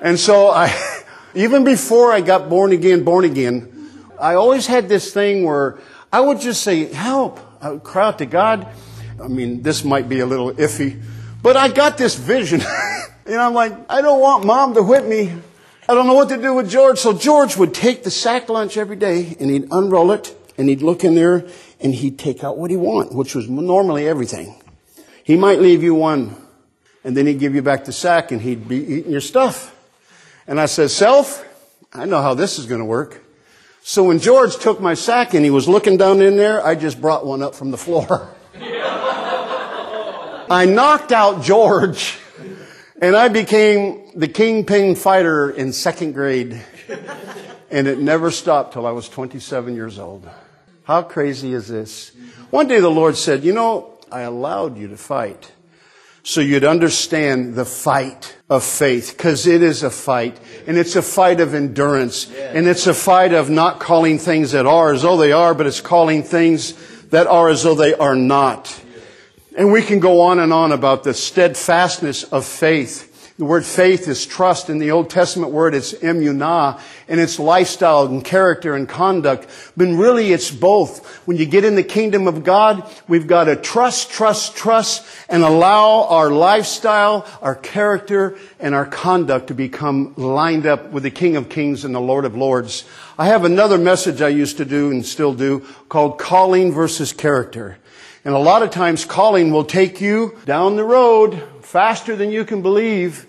and so I, even before I got born again, born again, I always had this thing where I would just say, help. I would cry out to God. I mean, this might be a little iffy, but I got this vision. and I'm like, I don't want mom to whip me. I don't know what to do with George. So George would take the sack lunch every day and he'd unroll it and he'd look in there and he'd take out what he want, which was normally everything. He might leave you one and then he'd give you back the sack and he'd be eating your stuff. And I said, self, I know how this is going to work. So when George took my sack and he was looking down in there, I just brought one up from the floor. I knocked out George and I became the kingpin fighter in second grade. And it never stopped till I was 27 years old. How crazy is this? One day the Lord said, you know, I allowed you to fight so you'd understand the fight of faith because it is a fight and it's a fight of endurance and it's a fight of not calling things that are as though they are, but it's calling things that are as though they are not. And we can go on and on about the steadfastness of faith. The word faith is trust. In the Old Testament word, it's emunah, and it's lifestyle and character and conduct. But really, it's both. When you get in the kingdom of God, we've got to trust, trust, trust, and allow our lifestyle, our character, and our conduct to become lined up with the King of Kings and the Lord of Lords. I have another message I used to do and still do called calling versus character. And a lot of times calling will take you down the road faster than you can believe.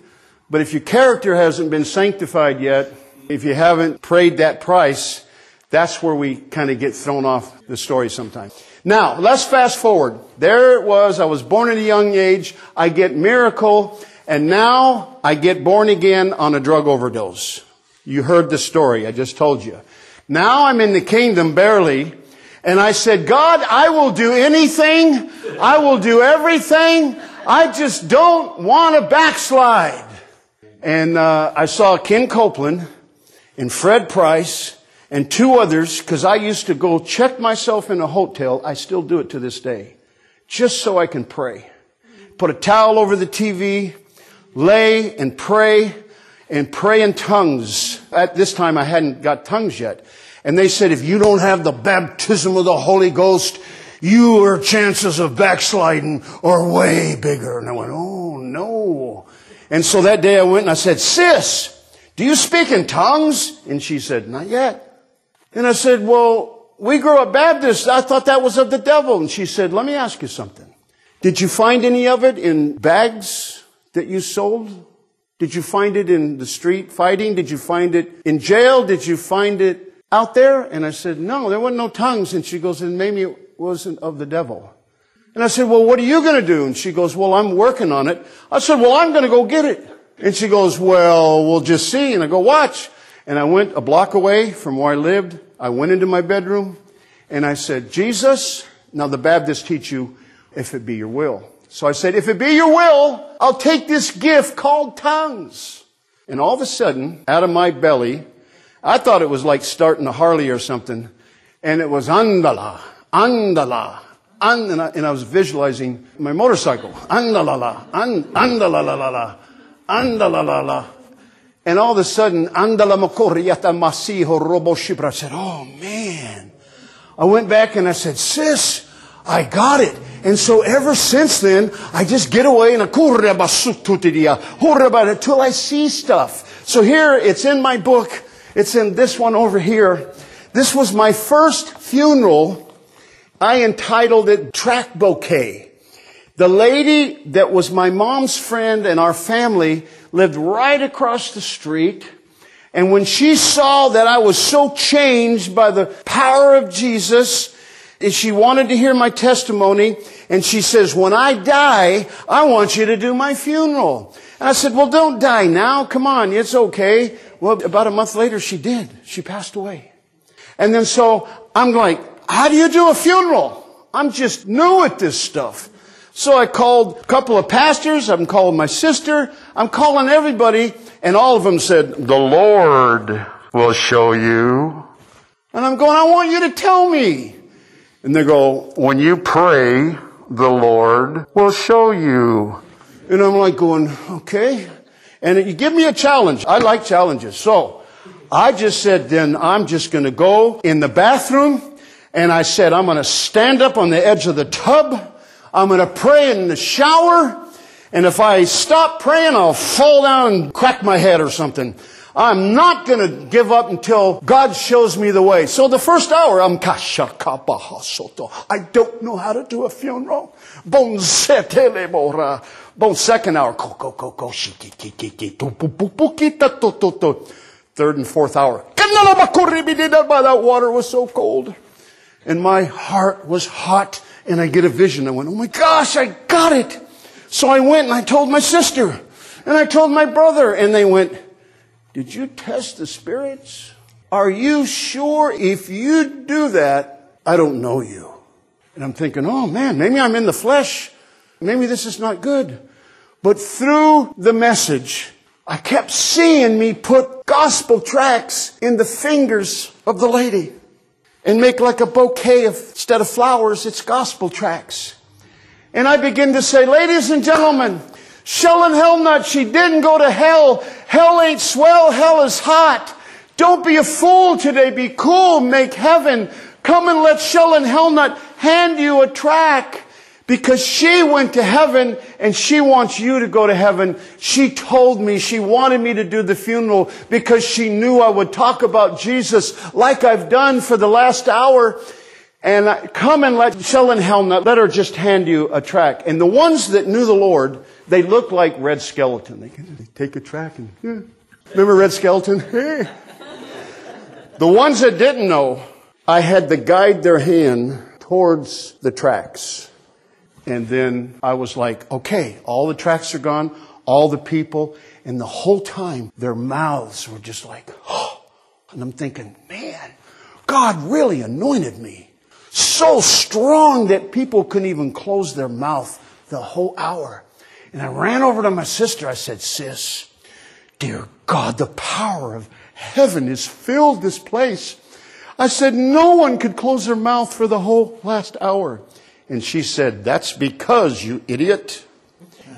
But if your character hasn't been sanctified yet, if you haven't paid that price, that's where we kind of get thrown off the story sometimes. Now, let's fast forward. There it was. I was born at a young age. I get miracle. And now I get born again on a drug overdose. You heard the story. I just told you. Now I'm in the kingdom barely. And I said, God, I will do anything. I will do everything. I just don't want to backslide. And uh, I saw Ken Copeland and Fred Price and two others because I used to go check myself in a hotel. I still do it to this day, just so I can pray. Put a towel over the TV, lay and pray and pray in tongues. At this time, I hadn't got tongues yet. And they said, if you don't have the baptism of the Holy Ghost, your chances of backsliding are way bigger. And I went, oh no. And so that day I went and I said, sis, do you speak in tongues? And she said, not yet. And I said, well, we grew up Baptist. I thought that was of the devil. And she said, let me ask you something. Did you find any of it in bags that you sold? Did you find it in the street fighting? Did you find it in jail? Did you find it out there? And I said, no, there wasn't no tongues. And she goes, and maybe it wasn't of the devil. And I said, well, what are you going to do? And she goes, well, I'm working on it. I said, well, I'm going to go get it. And she goes, well, we'll just see. And I go, watch. And I went a block away from where I lived. I went into my bedroom and I said, Jesus, now the Baptists teach you, if it be your will. So I said, if it be your will, I'll take this gift called tongues. And all of a sudden, out of my belly, I thought it was like starting a Harley or something. And it was andala, andala, and, and, I, and I was visualizing my motorcycle. Andalala, and, andalalalala, andalala. And all of a sudden, andala makoriata masiho robo shibra. I said, oh man. I went back and I said, sis, I got it. And so ever since then, I just get away and I until I see stuff. So here, it's in my book. It's in this one over here. This was my first funeral. I entitled it Track Bouquet. The lady that was my mom's friend and our family lived right across the street. And when she saw that I was so changed by the power of Jesus, she wanted to hear my testimony. And she says, when I die, I want you to do my funeral. And I said, well, don't die now. Come on. It's okay. Well, about a month later, she did. She passed away. And then so I'm like, how do you do a funeral? I'm just new at this stuff. So I called a couple of pastors. I'm calling my sister. I'm calling everybody. And all of them said, the Lord will show you. And I'm going, I want you to tell me. And they go, when you pray, the Lord will show you. And I'm like going, okay. And you give me a challenge. I like challenges. So I just said, then I'm just going to go in the bathroom. And I said, I'm going to stand up on the edge of the tub. I'm going to pray in the shower. And if I stop praying, I'll fall down and crack my head or something. I'm not going to give up until God shows me the way. So the first hour, I'm kashakabahasoto. I don't know how to do a funeral. Bon setele mora. Bon second hour. Third and fourth hour. By that water was so cold. And my heart was hot and I get a vision. I went, oh my gosh, I got it. So I went and I told my sister and I told my brother and they went, did you test the spirits? Are you sure if you do that, I don't know you? And I'm thinking, oh man, maybe I'm in the flesh. Maybe this is not good. But through the message, I kept seeing me put gospel tracts in the fingers of the lady and make like a bouquet of, instead of flowers, it's gospel tracts. And I begin to say, ladies and gentlemen, Shellen Hellnut, she didn't go to hell. Hell ain't swell, hell is hot. Don't be a fool today, be cool, make heaven. Come and let Shellen Hellnut hand you a track. Because she went to heaven and she wants you to go to heaven. She told me she wanted me to do the funeral because she knew I would talk about Jesus like I've done for the last hour. And I, come and let Shell Shellen Hellnut, let her just hand you a track. And the ones that knew the Lord, they look like Red Skelton. They, they take a track and, yeah. remember Red Skelton? The ones that didn't know, I had to guide their hand towards the tracks. And then I was like, okay, all the tracks are gone, all the people, and the whole time their mouths were just like, oh. And I'm thinking, man, God really anointed me. So strong that people couldn't even close their mouth the whole hour. And I ran over to my sister. I said, sis, dear God, the power of heaven has filled this place. I said, no one could close their mouth for the whole last hour. And she said, That's because, you idiot,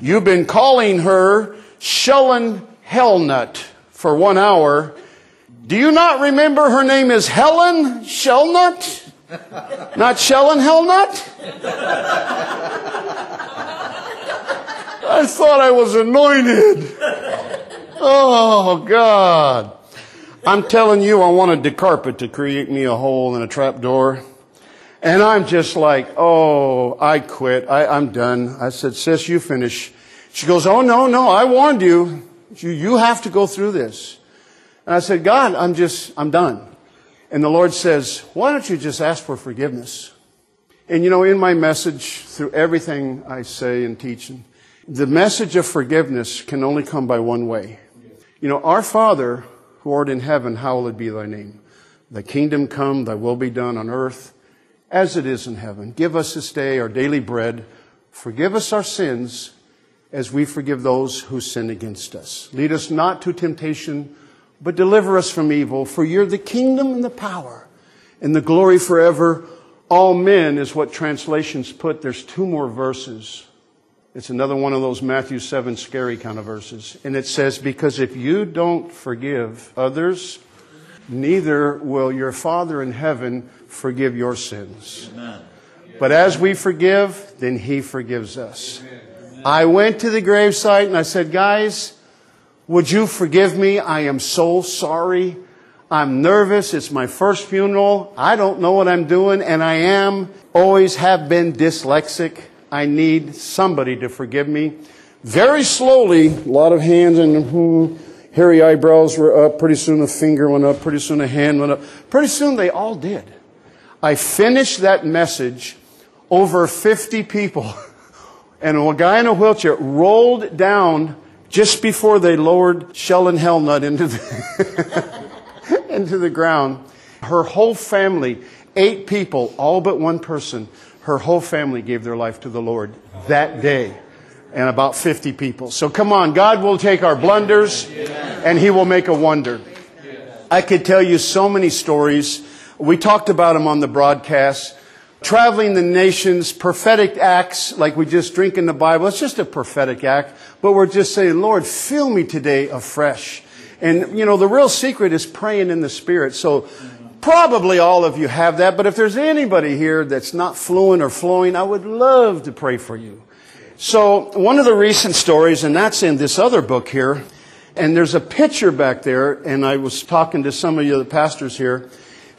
you've been calling her Shellen Hellnut for one hour. Do you not remember her name is Helen Shellnut? Not Shellen Hellnut? I thought I was anointed. Oh, God. I'm telling you, I wanted the carpet to create me a hole in a trap door. And I'm just like, oh, I quit. I, I'm done. I said, sis, you finish. She goes, oh, no, no, I warned you. you. You have to go through this. And I said, God, I'm just, I'm done. And the Lord says, why don't you just ask for forgiveness? And you know, in my message, through everything I say and teach, the message of forgiveness can only come by one way. You know, our Father, who art in heaven, hallowed be thy name. Thy kingdom come, thy will be done on earth as it is in heaven. Give us this day our daily bread. Forgive us our sins as we forgive those who sin against us. Lead us not to temptation, but deliver us from evil. For you're the kingdom and the power and the glory forever. All men is what translations put. There's two more verses. It's another one of those Matthew 7 scary kind of verses. And it says, because if you don't forgive others, neither will your Father in heaven forgive your sins. Amen. But as we forgive, then He forgives us. Amen. I went to the gravesite and I said, guys, would you forgive me? I am so sorry. I'm nervous. It's my first funeral. I don't know what I'm doing and I am, always have been dyslexic. I need somebody to forgive me. Very slowly, a lot of hands and hmm, hairy eyebrows were up. Pretty soon a finger went up. Pretty soon a hand went up. Pretty soon they all did. I finished that message over 50 people and a guy in a wheelchair rolled down just before they lowered Sheldon Hellnut into the, into the ground. Her whole family, eight people, all but one person, her whole family gave their life to the Lord that day. And about 50 people. So come on, God will take our blunders and He will make a wonder. I could tell you so many stories. We talked about them on the broadcast traveling the nations, prophetic acts, like we just drink in the Bible. It's just a prophetic act, but we're just saying, Lord, fill me today afresh. And, you know, the real secret is praying in the Spirit. So probably all of you have that, but if there's anybody here that's not fluent or flowing, I would love to pray for you. So one of the recent stories, and that's in this other book here, and there's a picture back there, and I was talking to some of you, the pastors here,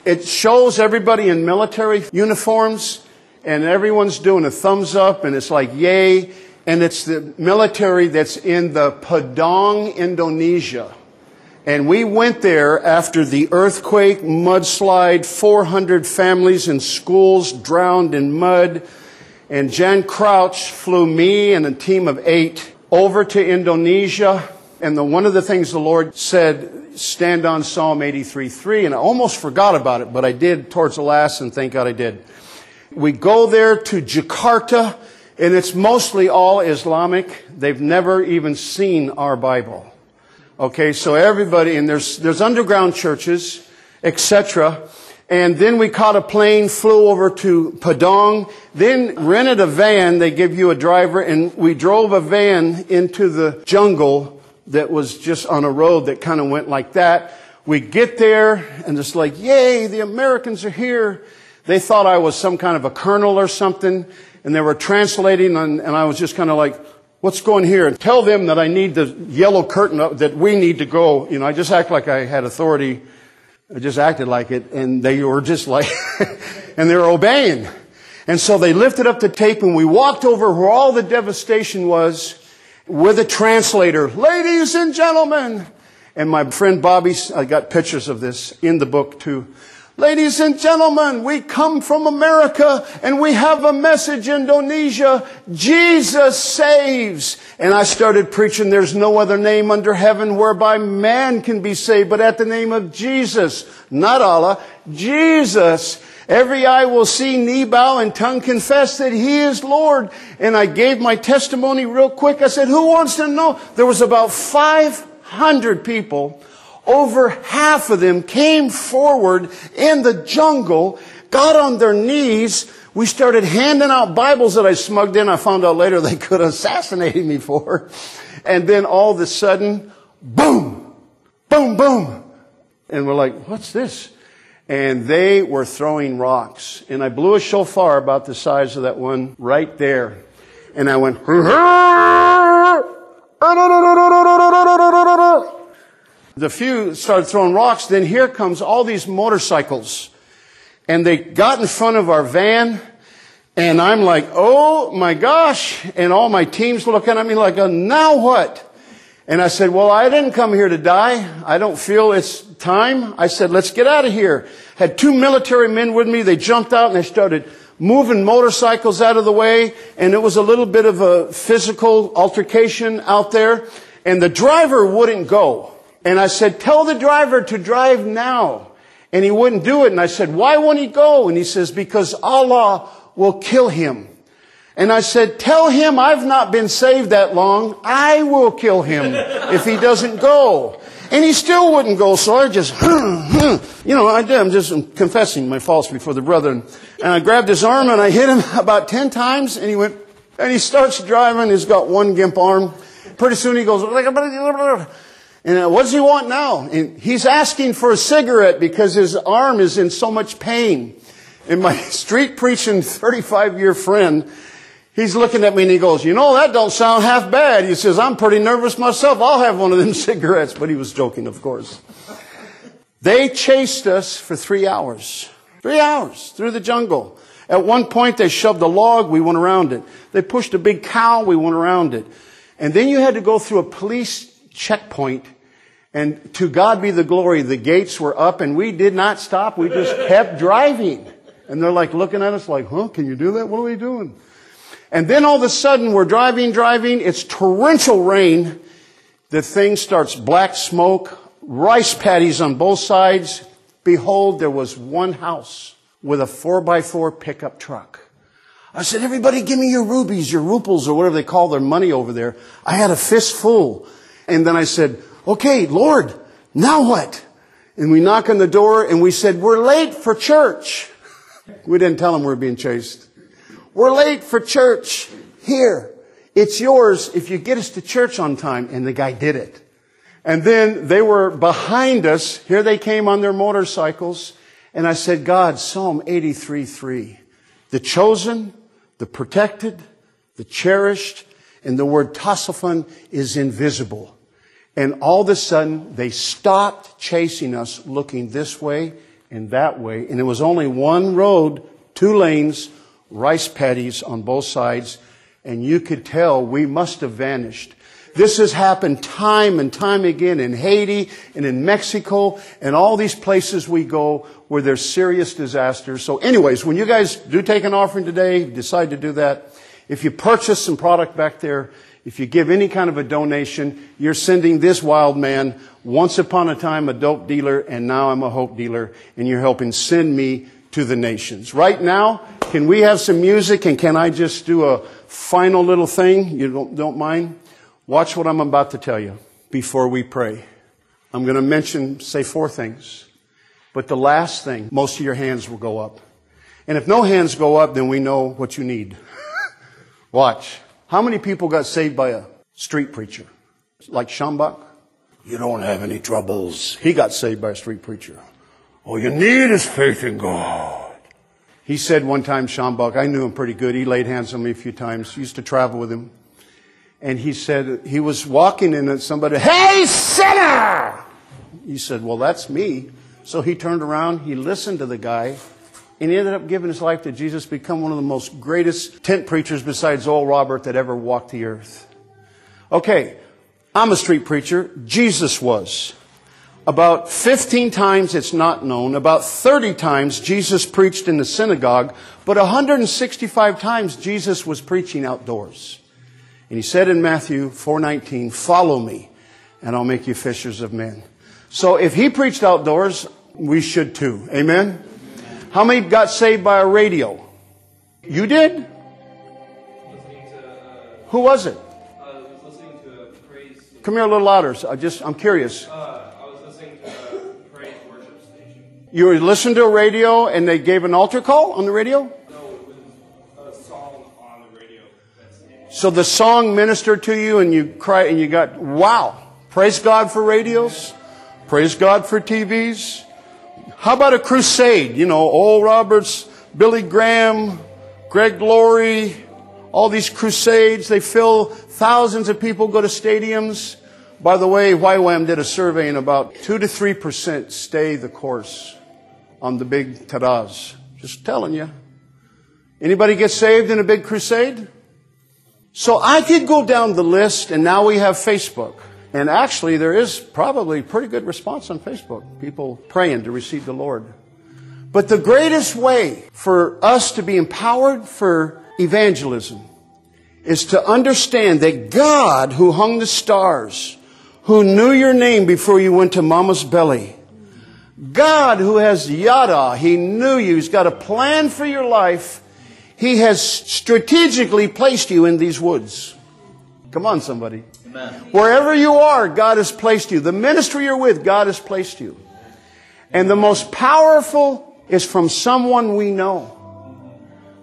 it shows everybody in military uniforms and everyone's doing a thumbs up and it's like yay. And it's the military that's in the Padang, Indonesia. And we went there after the earthquake, mudslide, 400 families and schools drowned in mud. And Jan Crouch flew me and a team of eight over to Indonesia. And the, one of the things the Lord said stand on Psalm 83.3, and I almost forgot about it, but I did towards the last, and thank God I did. We go there to Jakarta, and it's mostly all Islamic. They've never even seen our Bible. Okay, so everybody, and there's, there's underground churches, etc. And then we caught a plane, flew over to Padang, then rented a van. They give you a driver, and we drove a van into the jungle that was just on a road that kind of went like that. We get there and it's like, yay, the Americans are here. They thought I was some kind of a colonel or something and they were translating and, and I was just kind of like, what's going here? And tell them that I need the yellow curtain up, that we need to go. You know, I just act like I had authority. I just acted like it and they were just like, and they were obeying. And so they lifted up the tape and we walked over where all the devastation was with a translator. Ladies and gentlemen. And my friend Bobby, I got pictures of this in the book too. Ladies and gentlemen, we come from America and we have a message Indonesia. Jesus saves. And I started preaching there's no other name under heaven whereby man can be saved but at the name of Jesus. Not Allah. Jesus. Every eye will see, knee bow, and tongue confess that He is Lord. And I gave my testimony real quick. I said, who wants to know? There was about 500 people. Over half of them came forward in the jungle, got on their knees. We started handing out Bibles that I smugged in. I found out later they could assassinate me for. And then all of a sudden, boom, boom, boom. And we're like, what's this? and they were throwing rocks. And I blew a shofar about the size of that one right there. And I went, the few started throwing rocks. Then here comes all these motorcycles. And they got in front of our van. And I'm like, oh my gosh. And all my teams looking at me like, uh, now what? And I said, well, I didn't come here to die. I don't feel it's time. I said, let's get out of here. Had two military men with me. They jumped out and they started moving motorcycles out of the way. And it was a little bit of a physical altercation out there. And the driver wouldn't go. And I said, tell the driver to drive now. And he wouldn't do it. And I said, why won't he go? And he says, because Allah will kill him. And I said, tell him I've not been saved that long. I will kill him if he doesn't go. And he still wouldn't go, so I just, you know, I did. I'm just confessing my faults before the brethren. And I grabbed his arm and I hit him about ten times, and he went, and he starts driving. He's got one gimp arm. Pretty soon he goes, and uh, what does he want now? And he's asking for a cigarette because his arm is in so much pain. And my street preaching 35 year friend He's looking at me and he goes, you know, that don't sound half bad. He says, I'm pretty nervous myself. I'll have one of them cigarettes. But he was joking, of course. They chased us for three hours. Three hours through the jungle. At one point, they shoved a log. We went around it. They pushed a big cow. We went around it. And then you had to go through a police checkpoint. And to God be the glory, the gates were up and we did not stop. We just kept driving. And they're like looking at us like, huh, can you do that? What are we doing? And then all of a sudden we're driving, driving. It's torrential rain. The thing starts black smoke, rice paddies on both sides. Behold, there was one house with a four by four pickup truck. I said, everybody give me your rubies, your ruples, or whatever they call their money over there. I had a fistful. And then I said, okay, Lord, now what? And we knock on the door and we said, we're late for church. We didn't tell them we were being chased. We're late for church. Here. It's yours if you get us to church on time. And the guy did it. And then they were behind us. Here they came on their motorcycles. And I said, God, Psalm 83 3. The chosen, the protected, the cherished, and the word tosophon is invisible. And all of a sudden, they stopped chasing us looking this way and that way. And it was only one road, two lanes, rice paddies on both sides. And you could tell we must have vanished. This has happened time and time again in Haiti and in Mexico and all these places we go where there's serious disasters. So anyways, when you guys do take an offering today, decide to do that, if you purchase some product back there, if you give any kind of a donation, you're sending this wild man, once upon a time a dope dealer, and now I'm a hope dealer, and you're helping send me to the nations. Right now, can we have some music and can I just do a final little thing? You don't, don't mind? Watch what I'm about to tell you before we pray. I'm going to mention, say four things. But the last thing, most of your hands will go up. And if no hands go up, then we know what you need. Watch. How many people got saved by a street preacher? Like Schambach? You don't have any troubles. He got saved by a street preacher. All you need is faith in God. He said one time, Schambach, I knew him pretty good. He laid hands on me a few times. Used to travel with him and he said he was walking in and somebody, hey sinner! He said, well, that's me. So he turned around, he listened to the guy, and he ended up giving his life to Jesus, become one of the most greatest tent preachers besides Oral Robert that ever walked the earth. Okay, I'm a street preacher. Jesus was. About 15 times it's not known. About 30 times Jesus preached in the synagogue, but 165 times Jesus was preaching outdoors. And he said in Matthew 4:19, "Follow me, and I'll make you fishers of men." So if he preached outdoors, we should too. Amen. How many got saved by a radio? You did? Who was it? Come here a little louder. I just I'm curious. You were listening to a radio and they gave an altar call on the radio? So the song ministered to you and you cried and you got, wow. Praise God for radios. Praise God for TVs. How about a crusade? You know, Oral Roberts, Billy Graham, Greg Laurie, all these crusades, they fill thousands of people go to stadiums. By the way, YWAM did a survey and about 2 to 3% stay the course on the big taraz. Just telling you. Anybody get saved in a big crusade? So I could go down the list, and now we have Facebook. And actually, there is probably pretty good response on Facebook. People praying to receive the Lord. But the greatest way for us to be empowered for evangelism is to understand that God, who hung the stars, who knew your name before you went to mama's belly, God who has yada, He knew you, He's got a plan for your life, he has strategically placed you in these woods. Come on, somebody. Amen. Wherever you are, God has placed you. The ministry you're with, God has placed you. And the most powerful is from someone we know.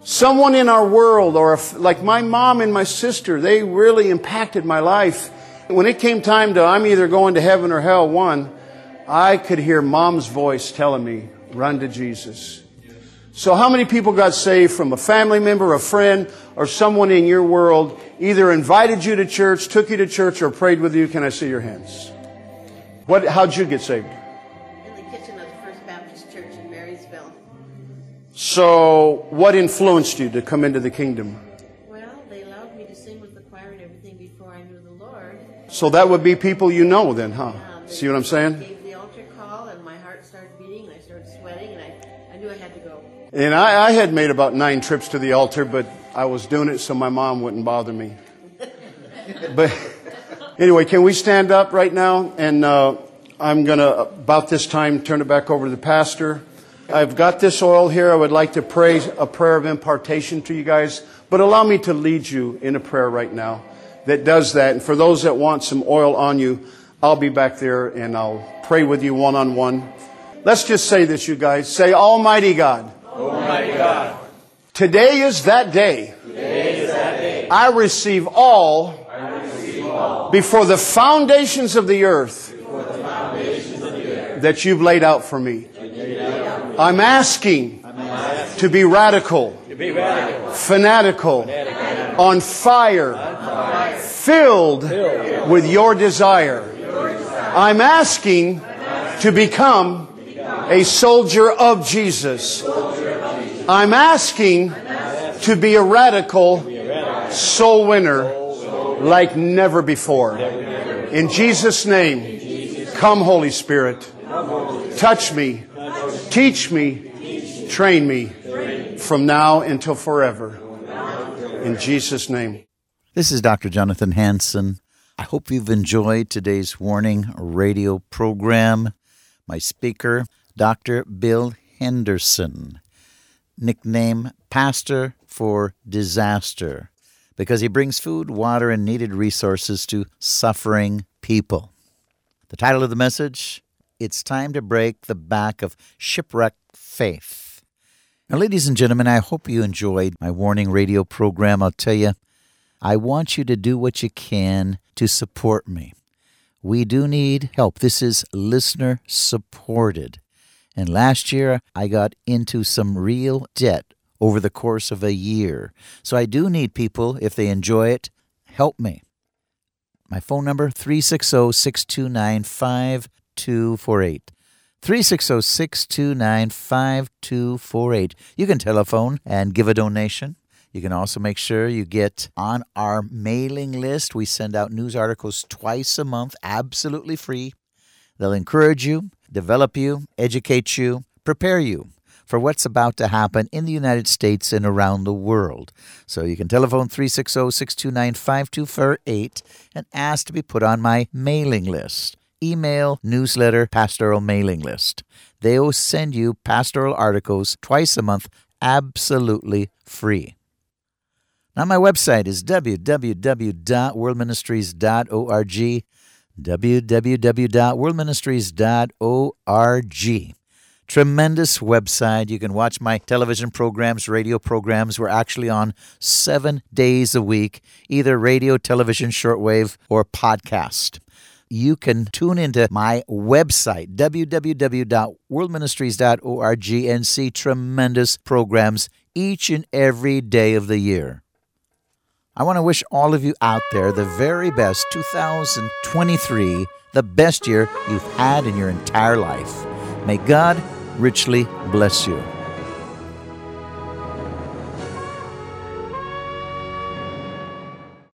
Someone in our world, or if, like my mom and my sister, they really impacted my life. When it came time to I'm either going to heaven or hell, one, I could hear mom's voice telling me, run to Jesus. So how many people got saved from a family member, a friend, or someone in your world either invited you to church, took you to church, or prayed with you? Can I see your hands? What, how'd you get saved? In the kitchen of the First Baptist Church in Marysville. So what influenced you to come into the kingdom? Well, they allowed me to sing with the choir and everything before I knew the Lord. So that would be people you know then, huh? Um, See what I'm saying? Gave the altar call, and my my heart started beating and I started sweating and I, I knew I had to go. And I, I had made about nine trips to the altar, but I was doing it so my mom wouldn't bother me. but anyway, can we stand up right now? And uh, I'm going to, about this time, turn it back over to the pastor. I've got this oil here. I would like to pray a prayer of impartation to you guys, but allow me to lead you in a prayer right now that does that. And for those that want some oil on you, I'll be back there and I'll pray with you one on one. Let's just say this, you guys. Say, Almighty God. Oh Almighty God. Today is that day. Today is that day. I receive all, I receive all before the foundations of the earth before the foundations of the earth that you've laid out for me. laid out for me. I'm asking I'm asking to be radical, to be radical, fanatical, fanatical, on fire, fire, filled filled with your desire. I'm asking to become a soldier of Jesus. I'm asking to be a radical soul winner like never before. In Jesus' name, come Holy Spirit. Touch me, teach me, train me from now until forever. In Jesus' name. This is Dr. Jonathan Hanson. I hope you've enjoyed today's warning radio program. My speaker, Dr. Bill Henderson, nickname Pastor for Disaster, because he brings food, water, and needed resources to suffering people. The title of the message It's Time to Break the Back of Shipwrecked Faith. Now, ladies and gentlemen, I hope you enjoyed my warning radio program. I'll tell you, I want you to do what you can to support me. We do need help. This is listener supported. And last year, I got into some real debt over the course of a year. So I do need people, if they enjoy it, help me. My phone number 360-629-5248. 360-629-5248. You can telephone and give a donation. You can also make sure you get on our mailing list. We send out news articles twice a month, absolutely free. They'll encourage you, develop you, educate you, prepare you for what's about to happen in the United States and around the world. So you can telephone 360 629 5248 and ask to be put on my mailing list. Email, newsletter, pastoral mailing list. They'll send you pastoral articles twice a month absolutely free. Now, my website is www.worldministries.org. www.worldministries.org. Tremendous website. You can watch my television programs, radio programs. We're actually on seven days a week, either radio, television, shortwave, or podcast. You can tune into my website, www.worldministries.org, and see tremendous programs each and every day of the year. I want to wish all of you out there the very best 2023, the best year you've had in your entire life. May God richly bless you.